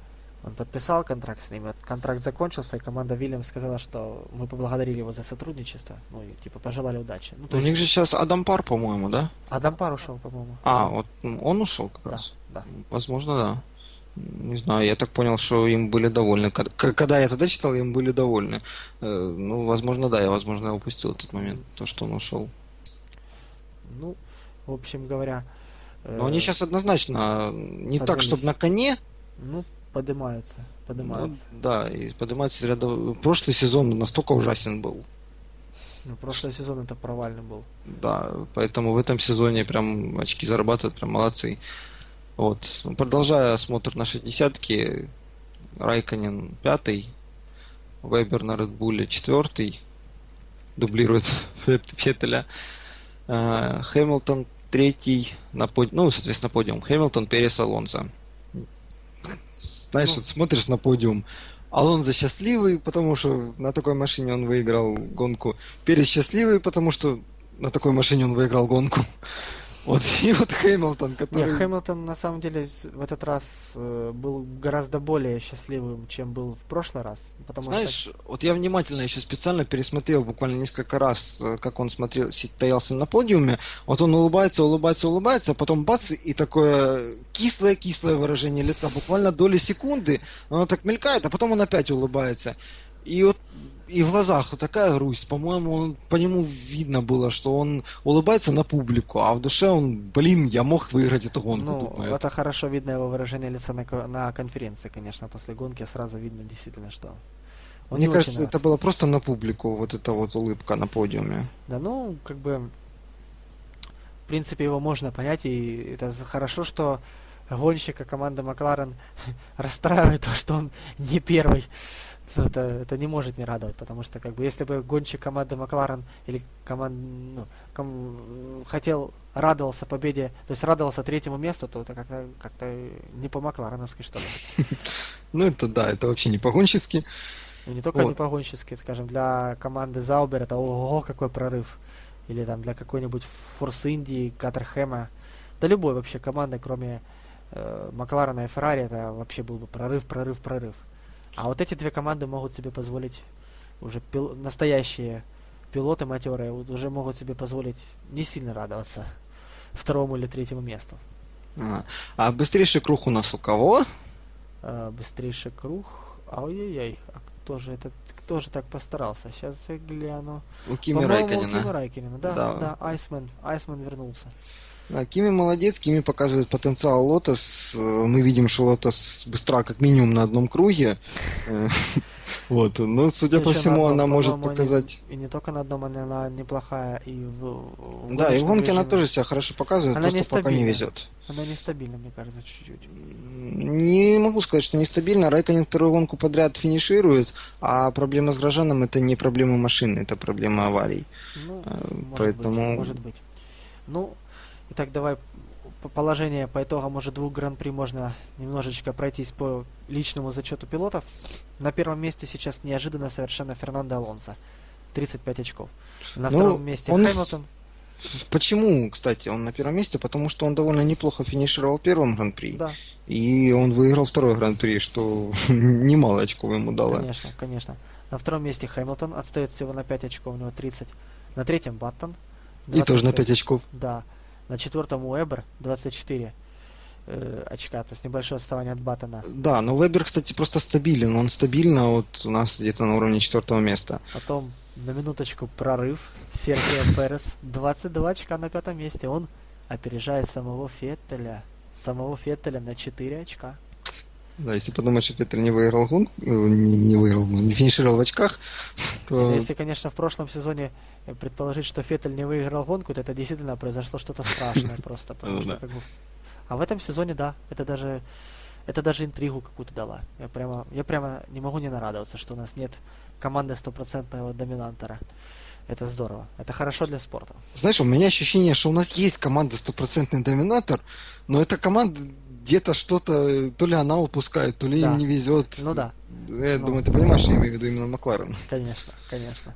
он подписал контракт с ними. Вот контракт закончился, и команда Вильямс сказала, что мы поблагодарили его за сотрудничество. Ну, и типа пожелали удачи. Ну, то У есть... них же сейчас Адам Пар, по-моему, да? Адам Пар ушел, по-моему. А, вот он ушел как да, раз. Да. Возможно, да. Не знаю, я так понял, что им были довольны. Когда я тогда читал, им были довольны. Э, ну, возможно, да, я, возможно, упустил этот момент, то, что он ушел. Ну, в общем говоря, но они сейчас однозначно не поднимись. так, чтобы на коне. Ну, поднимаются. Поднимаются. Ну, да, и поднимаются из ряда. Прошлый сезон настолько ужасен был. Ну, прошлый сезон это провальный был. Да, поэтому в этом сезоне прям очки зарабатывают, прям молодцы. Вот. Продолжая осмотр нашей десятки, Райконин пятый, Вебер на Редбуле четвертый, дублирует (laughs) Феттеля. А, Хэмилтон третий на подиум, ну, соответственно, подиум. Хэмилтон, Перес, Алонзо. Знаешь, ну, вот смотришь на подиум, Алонзо счастливый, потому что на такой машине он выиграл гонку. Перес счастливый, потому что на такой машине он выиграл гонку. Вот, (laughs) и вот Хэмилтон, который... Нет, Хэмилтон на самом деле в этот раз э, был гораздо более счастливым, чем был в прошлый раз. Потому Знаешь, что... вот я внимательно еще специально пересмотрел буквально несколько раз, э, как он смотрел, стоялся на подиуме. Вот он улыбается, улыбается, улыбается, а потом бац, и такое кислое-кислое выражение лица, буквально доли секунды. Оно так мелькает, а потом он опять улыбается. И вот и в глазах вот такая грусть. По-моему, он, по нему видно было, что он улыбается на публику, а в душе он, блин, я мог выиграть эту гонку. Ну, думает. это хорошо видно его выражение лица на, на конференции, конечно, после гонки сразу видно действительно, что он Мне кажется, это было просто на публику, вот эта вот улыбка на подиуме. Да, ну, как бы, в принципе, его можно понять, и это хорошо, что гонщика команды Макларен (laughs) расстраивает то, что он не первый это, это не может не радовать, потому что как бы если бы гонщик команды Макларен или команд, ну, ком, хотел, радовался победе, то есть радовался третьему месту, то это как-то как не по-маклареновски, что ли. (laughs) Ну, это да, это вообще не по-гонщицки. И не только не по-гонщицки, скажем, для команды Заубер это ого, какой прорыв. Или там для какой-нибудь Форс Индии, Катерхэма. Да любой вообще команды, кроме э, Макларена и Феррари, это вообще был бы прорыв, прорыв, прорыв. А вот эти две команды могут себе позволить уже пил... настоящие пилоты матерые уже могут себе позволить не сильно радоваться второму или третьему месту. А, а быстрейший круг у нас у кого? А, быстрейший круг. Ой-ой-ой, а кто же это? Кто же так постарался? Сейчас я гляну. У Кими Райкинена. У Кими Райкинена, да, да, да, Айсмен, Айсмен вернулся. Да, Кими молодец, Кими показывает потенциал Лотос. Мы видим, что Лотос быстра как минимум на одном круге. (laughs) Вот, ну, судя по всему, она может показать... И не только на одном, она, неплохая и в, Да, и в гонке она тоже себя хорошо показывает, просто пока не везет. Она нестабильна, мне кажется, чуть-чуть. Не могу сказать, что нестабильно. Райконен вторую гонку подряд финиширует, а проблема с Грожаном это не проблема машины, это проблема аварий. Ну, может поэтому- может быть. Ну, итак, давай по положение по итогам уже двух гран-при можно немножечко пройтись по личному зачету пилотов. На первом месте сейчас неожиданно совершенно Фернандо Алонсо. 35 очков. На Ну, втором месте он Хэмилтон. Почему, кстати, он на первом месте? Потому что он довольно неплохо финишировал в первом гран-при. Да, И он выиграл второй гран-при, что (laughs) немало очков ему дало. конечно, конечно. На втором месте Хэмилтон отстает всего на 5 очков, у него 30. На третьем Баттон. И тоже на 25. 5 очков. Да. На четвертом Уэбер 24 э, очка, то есть небольшое отставание от Баттона. Да, но Вебер, кстати, просто стабилен. Он стабильно вот у нас где-то на уровне четвертого места. Потом на минуточку прорыв. Серхио Перес 22 очка на пятом месте. Он опережает самого Феттеля. Самого Феттеля на 4 очка. Да, если подумать, что Феттель не выиграл гонку, э, не, не выиграл, не финишировал в очках, (laughs) то Если, конечно, в прошлом сезоне э, предположить, что Феттель не выиграл гонку, то это действительно произошло что-то страшное (laughs) просто. Потому Ну что, да. как бы, А в этом сезоне, да, это даже это даже интригу какую-то дала. Я прямо, я прямо не могу не нарадоваться, что у нас нет команды стопроцентного доминантора. Это здорово. Это хорошо для спорта. Знаешь, у меня ощущение, что у нас есть команда стопроцентный доминатор, но эта команда где-то что-то, э, то ли она упускает, то ли Да. им не везет. Ну да, Я Ну. думаю, ты понимаешь, что я имею в виду именно Макларен. конечно, конечно.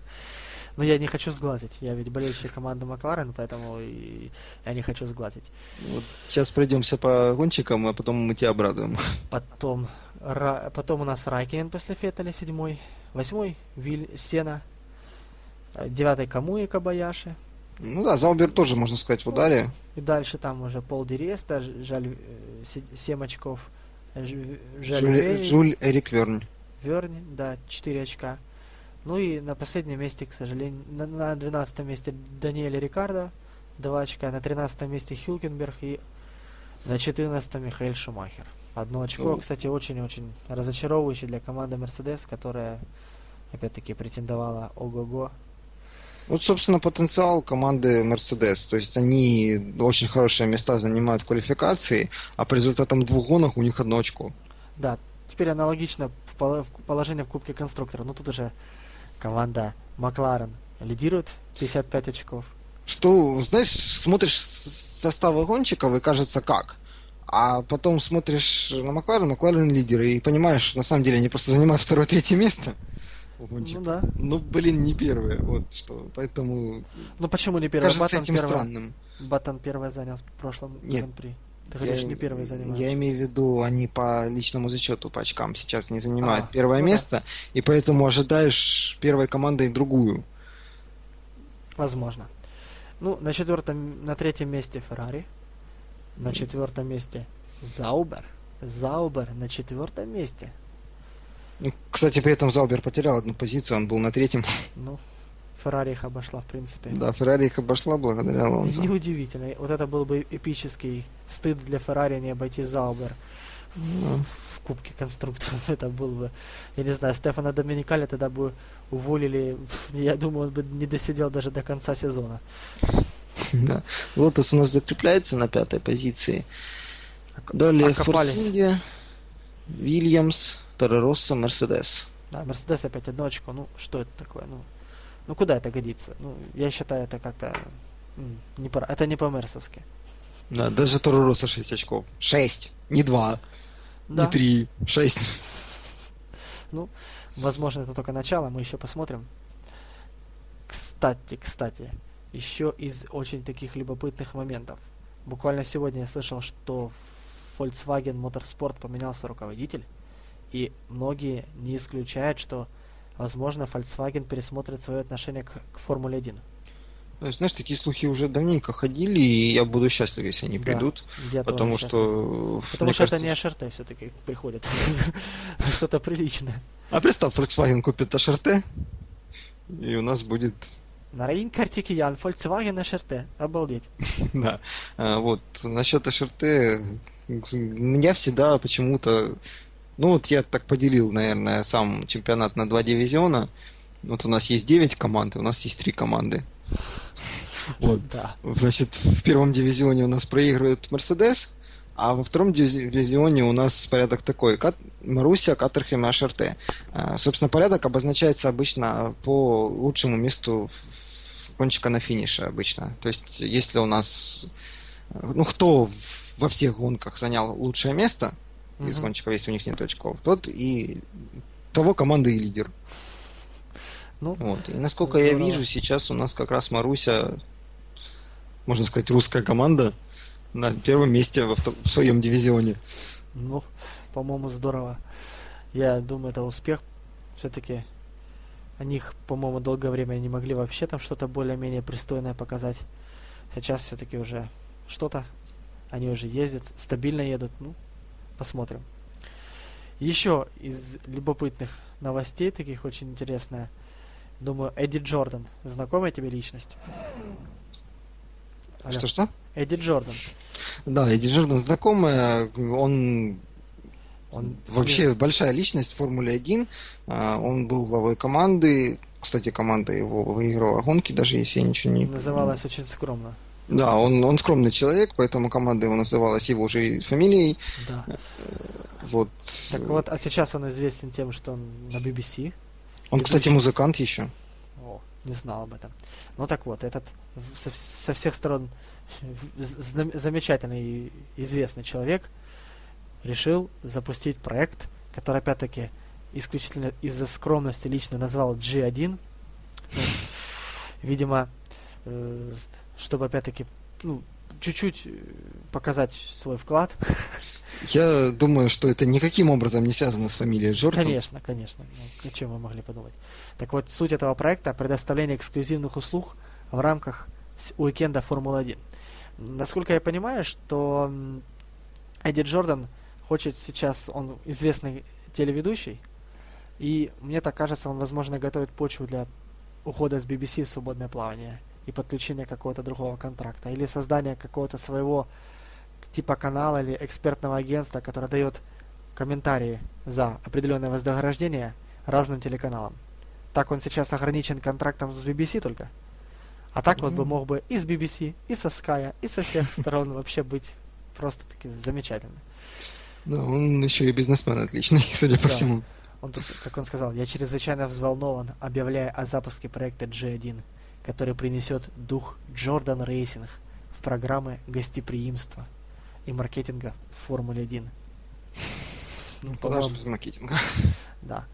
Но я не хочу сглазить. Я ведь болельщик команды Макларен, поэтому и я не хочу сглазить. Вот сейчас пройдемся по гонщикам, а потом мы тебя обрадуем. Потом, Ра- потом у нас Райкинен после Феттеля седьмой. Восьмой Виль Сена. Э, Девятый Камуи Кабаяши. Ну да, Заубер тоже, можно сказать, в ударе. И дальше там уже Пол Диреста, Ж- жаль, э, се- семь очков. Ж- Жаль, Жюль, Жюль Эрик Вернь. Верни, да, 4 очка. Ну и на последнем месте, к сожалению, на, на 12 месте Даниэль Рикардо, 2 очка. На 13 месте Хилкенберг и на 14 Михаил Шумахер. Одно очко, Ну. кстати, очень-очень разочаровывающее для команды Мерседес, которая, опять-таки, претендовала ого-го. Вот, собственно, потенциал команды Mercedes. То есть они очень хорошие места занимают в квалификации, а по результатам двух гонок у них одно очко. Да, теперь аналогично в положение в Кубке Конструктора. Ну тут уже команда Макларен лидирует 55 очков. Что, знаешь, смотришь составы гонщиков и кажется как. А потом смотришь на Макларен, Макларен лидер, и понимаешь, на самом деле они просто занимают второе-третье место. Гонщиков. Ну да. Ну, блин, не первые, вот что. Поэтому Ну почему не первый? кажется Баттон этим первый. странным. Баттон первый занял в прошлом Нет. Гран-при. Ты говоришь, Я- не первый занимает. Я имею в виду, они по личному зачету, по очкам сейчас не занимают А, первое ну да. место, и поэтому ожидаешь первой командой другую. Возможно. Ну, на четвертом, на третьем месте Феррари. На четвертом месте Заубер. Заубер на четвертом месте. Ну, кстати, при этом Заубер потерял одну позицию, он был на третьем. Ну, Феррари их обошла, в принципе. Да, Феррари их обошла благодаря Алонсо. Неудивительно. Вот это был бы эпический стыд для Феррари не обойти Заубер в Кубке конструкторов. (laughs) Это был бы, я не знаю, Стефана Доминикаля тогда бы уволили. (laughs) Я думаю, он бы не досидел даже до конца сезона. (laughs) Да. Лотос у нас закрепляется на пятой позиции. Далее. Форсинге, Вильямс, Торрероссо, Мерседес. Да, Мерседес опять одно очко. Ну, что это такое? Ну, ну куда это годится? Ну, я считаю, это как-то не по, это не по-мерсовски. Да, даже Торрероссо 6 очков. 6, не 2, Да, не 3, 6. возможно, это только начало, мы еще посмотрим. Кстати, кстати, еще из очень таких любопытных моментов. Буквально сегодня я слышал, что в Volkswagen Motorsport поменялся руководитель, и многие не исключают, что, возможно, Volkswagen пересмотрит свое отношение к, к Формуле 1. То есть, знаешь, такие слухи уже давненько ходили, и я буду счастлив, если они Да, придут. Тоже Потому что, Потому мне что кажется, это не HRT все-таки приходит. (laughs) Что-то приличное. А представь, Volkswagen купит HRT, и у нас будет Нараин Картикиян, Volkswagen HRT. Обалдеть. (laughs) Да. А, Вот. Насчет HRT, я всегда почему-то Ну вот я так поделил, наверное, сам чемпионат на два дивизиона. Вот у нас есть 9 команд, и у нас есть 3 команды. Вот. Да. Значит, в первом дивизионе у нас проигрывает Мерседес, а во втором дивизионе у нас порядок такой. Кат... Маруся, Катерхем и АШРТ. А, собственно, порядок обозначается обычно по лучшему месту кончика на финише обычно. То есть, если у нас... Ну, кто во всех гонках занял лучшее место угу. из гонщиков, если у них нет очков, тот и того команды и лидер. Ну, вот. И насколько здорово. я вижу, сейчас у нас как раз Маруся, можно сказать, русская команда на первом месте в, в своем дивизионе. Ну, по-моему, здорово. Я думаю, это успех. Все-таки о них, по-моему, долгое время не могли вообще там что-то более-менее пристойное показать. Сейчас все-таки уже что-то. Они уже ездят, стабильно едут. Ну, посмотрим. Еще из любопытных новостей, таких очень интересная. Думаю, Эдди Джордан. Знакомая тебе личность? Что-что? Эдди Джордан. Да, Эдди Джордан знакомая. Он он вообще есть... большая личность в Формуле 1. А, он был главой команды. Кстати, команда его выиграла гонки, даже если я ничего не... Называлась очень скромно. Да, он, он скромный человек, поэтому команда его называлась его же фамилией. Да. Э, вот. Так вот, а сейчас он известен тем, что он на BBC. Он, BBC. кстати, музыкант еще. О, не знал об этом. Ну так вот, этот со, со всех сторон замечательный и известный человек решил запустить проект, который опять-таки исключительно из-за скромности лично назвал G1. Ну, видимо, э, чтобы опять-таки ну, чуть-чуть э, показать свой вклад. Я думаю, что это никаким образом не связано с фамилией Джордан. Конечно, конечно. Ну, о чем вы могли подумать? Так вот, суть этого проекта – предоставление эксклюзивных услуг в рамках уикенда Формулы-1. Насколько я понимаю, что Эдди Джордан хочет сейчас, он известный телеведущий, и мне так кажется, он, возможно, готовит почву для ухода с BBC в свободное плавание и подключения какого-то другого контракта, или создания какого-то своего типа канала или экспертного агентства, которое дает комментарии за определенное вознаграждение разным телеканалам. Так он сейчас ограничен контрактом с BBC только. А так вот бы мог бы и с BBC, и со Sky, и со всех сторон вообще быть просто таки замечательно. Да, он еще и бизнесмен отличный, (laughs) судя по всему. Он тут, как он сказал, я чрезвычайно взволнован, объявляя о запуске проекта G1, который принесет дух Jordan Racing в программы гостеприимства и маркетинга в Формуле 1. Ну, Подожди без маркетинга. Да.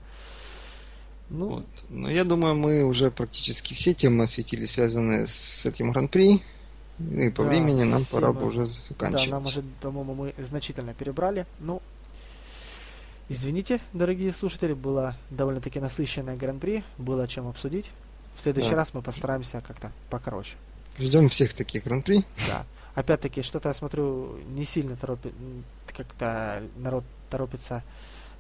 Ну, вот. Но я думаю, мы уже практически все темы осветили, связанные с этим гран-при. И по да, времени нам пора бы уже заканчивать. Да, нам уже, по-моему, мы значительно перебрали. Ну, извините, дорогие слушатели, было довольно-таки насыщенное гран-при, было чем обсудить. В следующий да. раз мы постараемся как-то покороче. Ждем всех таких гран-при. Да. Опять-таки, что-то я смотрю, не сильно торопит, как-то народ торопится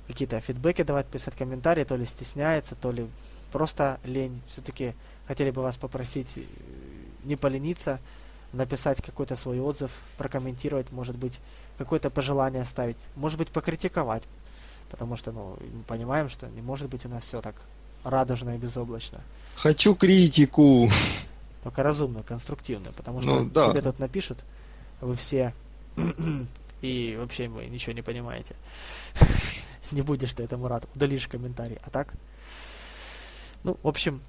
какие-то фидбэки давать, писать комментарии, то ли стесняется, то ли просто лень. Все-таки хотели бы вас попросить э, не полениться, написать какой-то свой отзыв, прокомментировать, может быть, какое-то пожелание оставить, может быть, покритиковать. Потому что, ну, мы понимаем, что не может быть у нас все так радужно и безоблачно. Хочу критику. Только разумную, конструктивную, потому что ну, да. тебе тут напишут, вы все (clears throat) и вообще вы ничего не понимаете. (laughs) не будешь ты этому рад, удалишь комментарий. А так? Ну, в общем,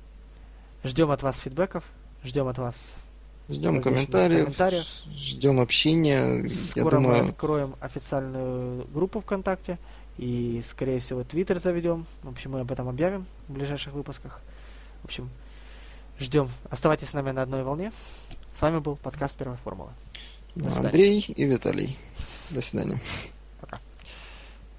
ждем от вас фидбэков, ждем от вас Ждем комментариев, комментариев, ждем общения. Скоро Я думаю... мы откроем официальную группу ВКонтакте и, скорее всего, Твиттер заведем. В общем, мы об этом объявим в ближайших выпусках. В общем, ждем. Оставайтесь с нами на одной волне. С вами был подкаст Первой формулы. Андрей и Виталий. До свидания. Пока.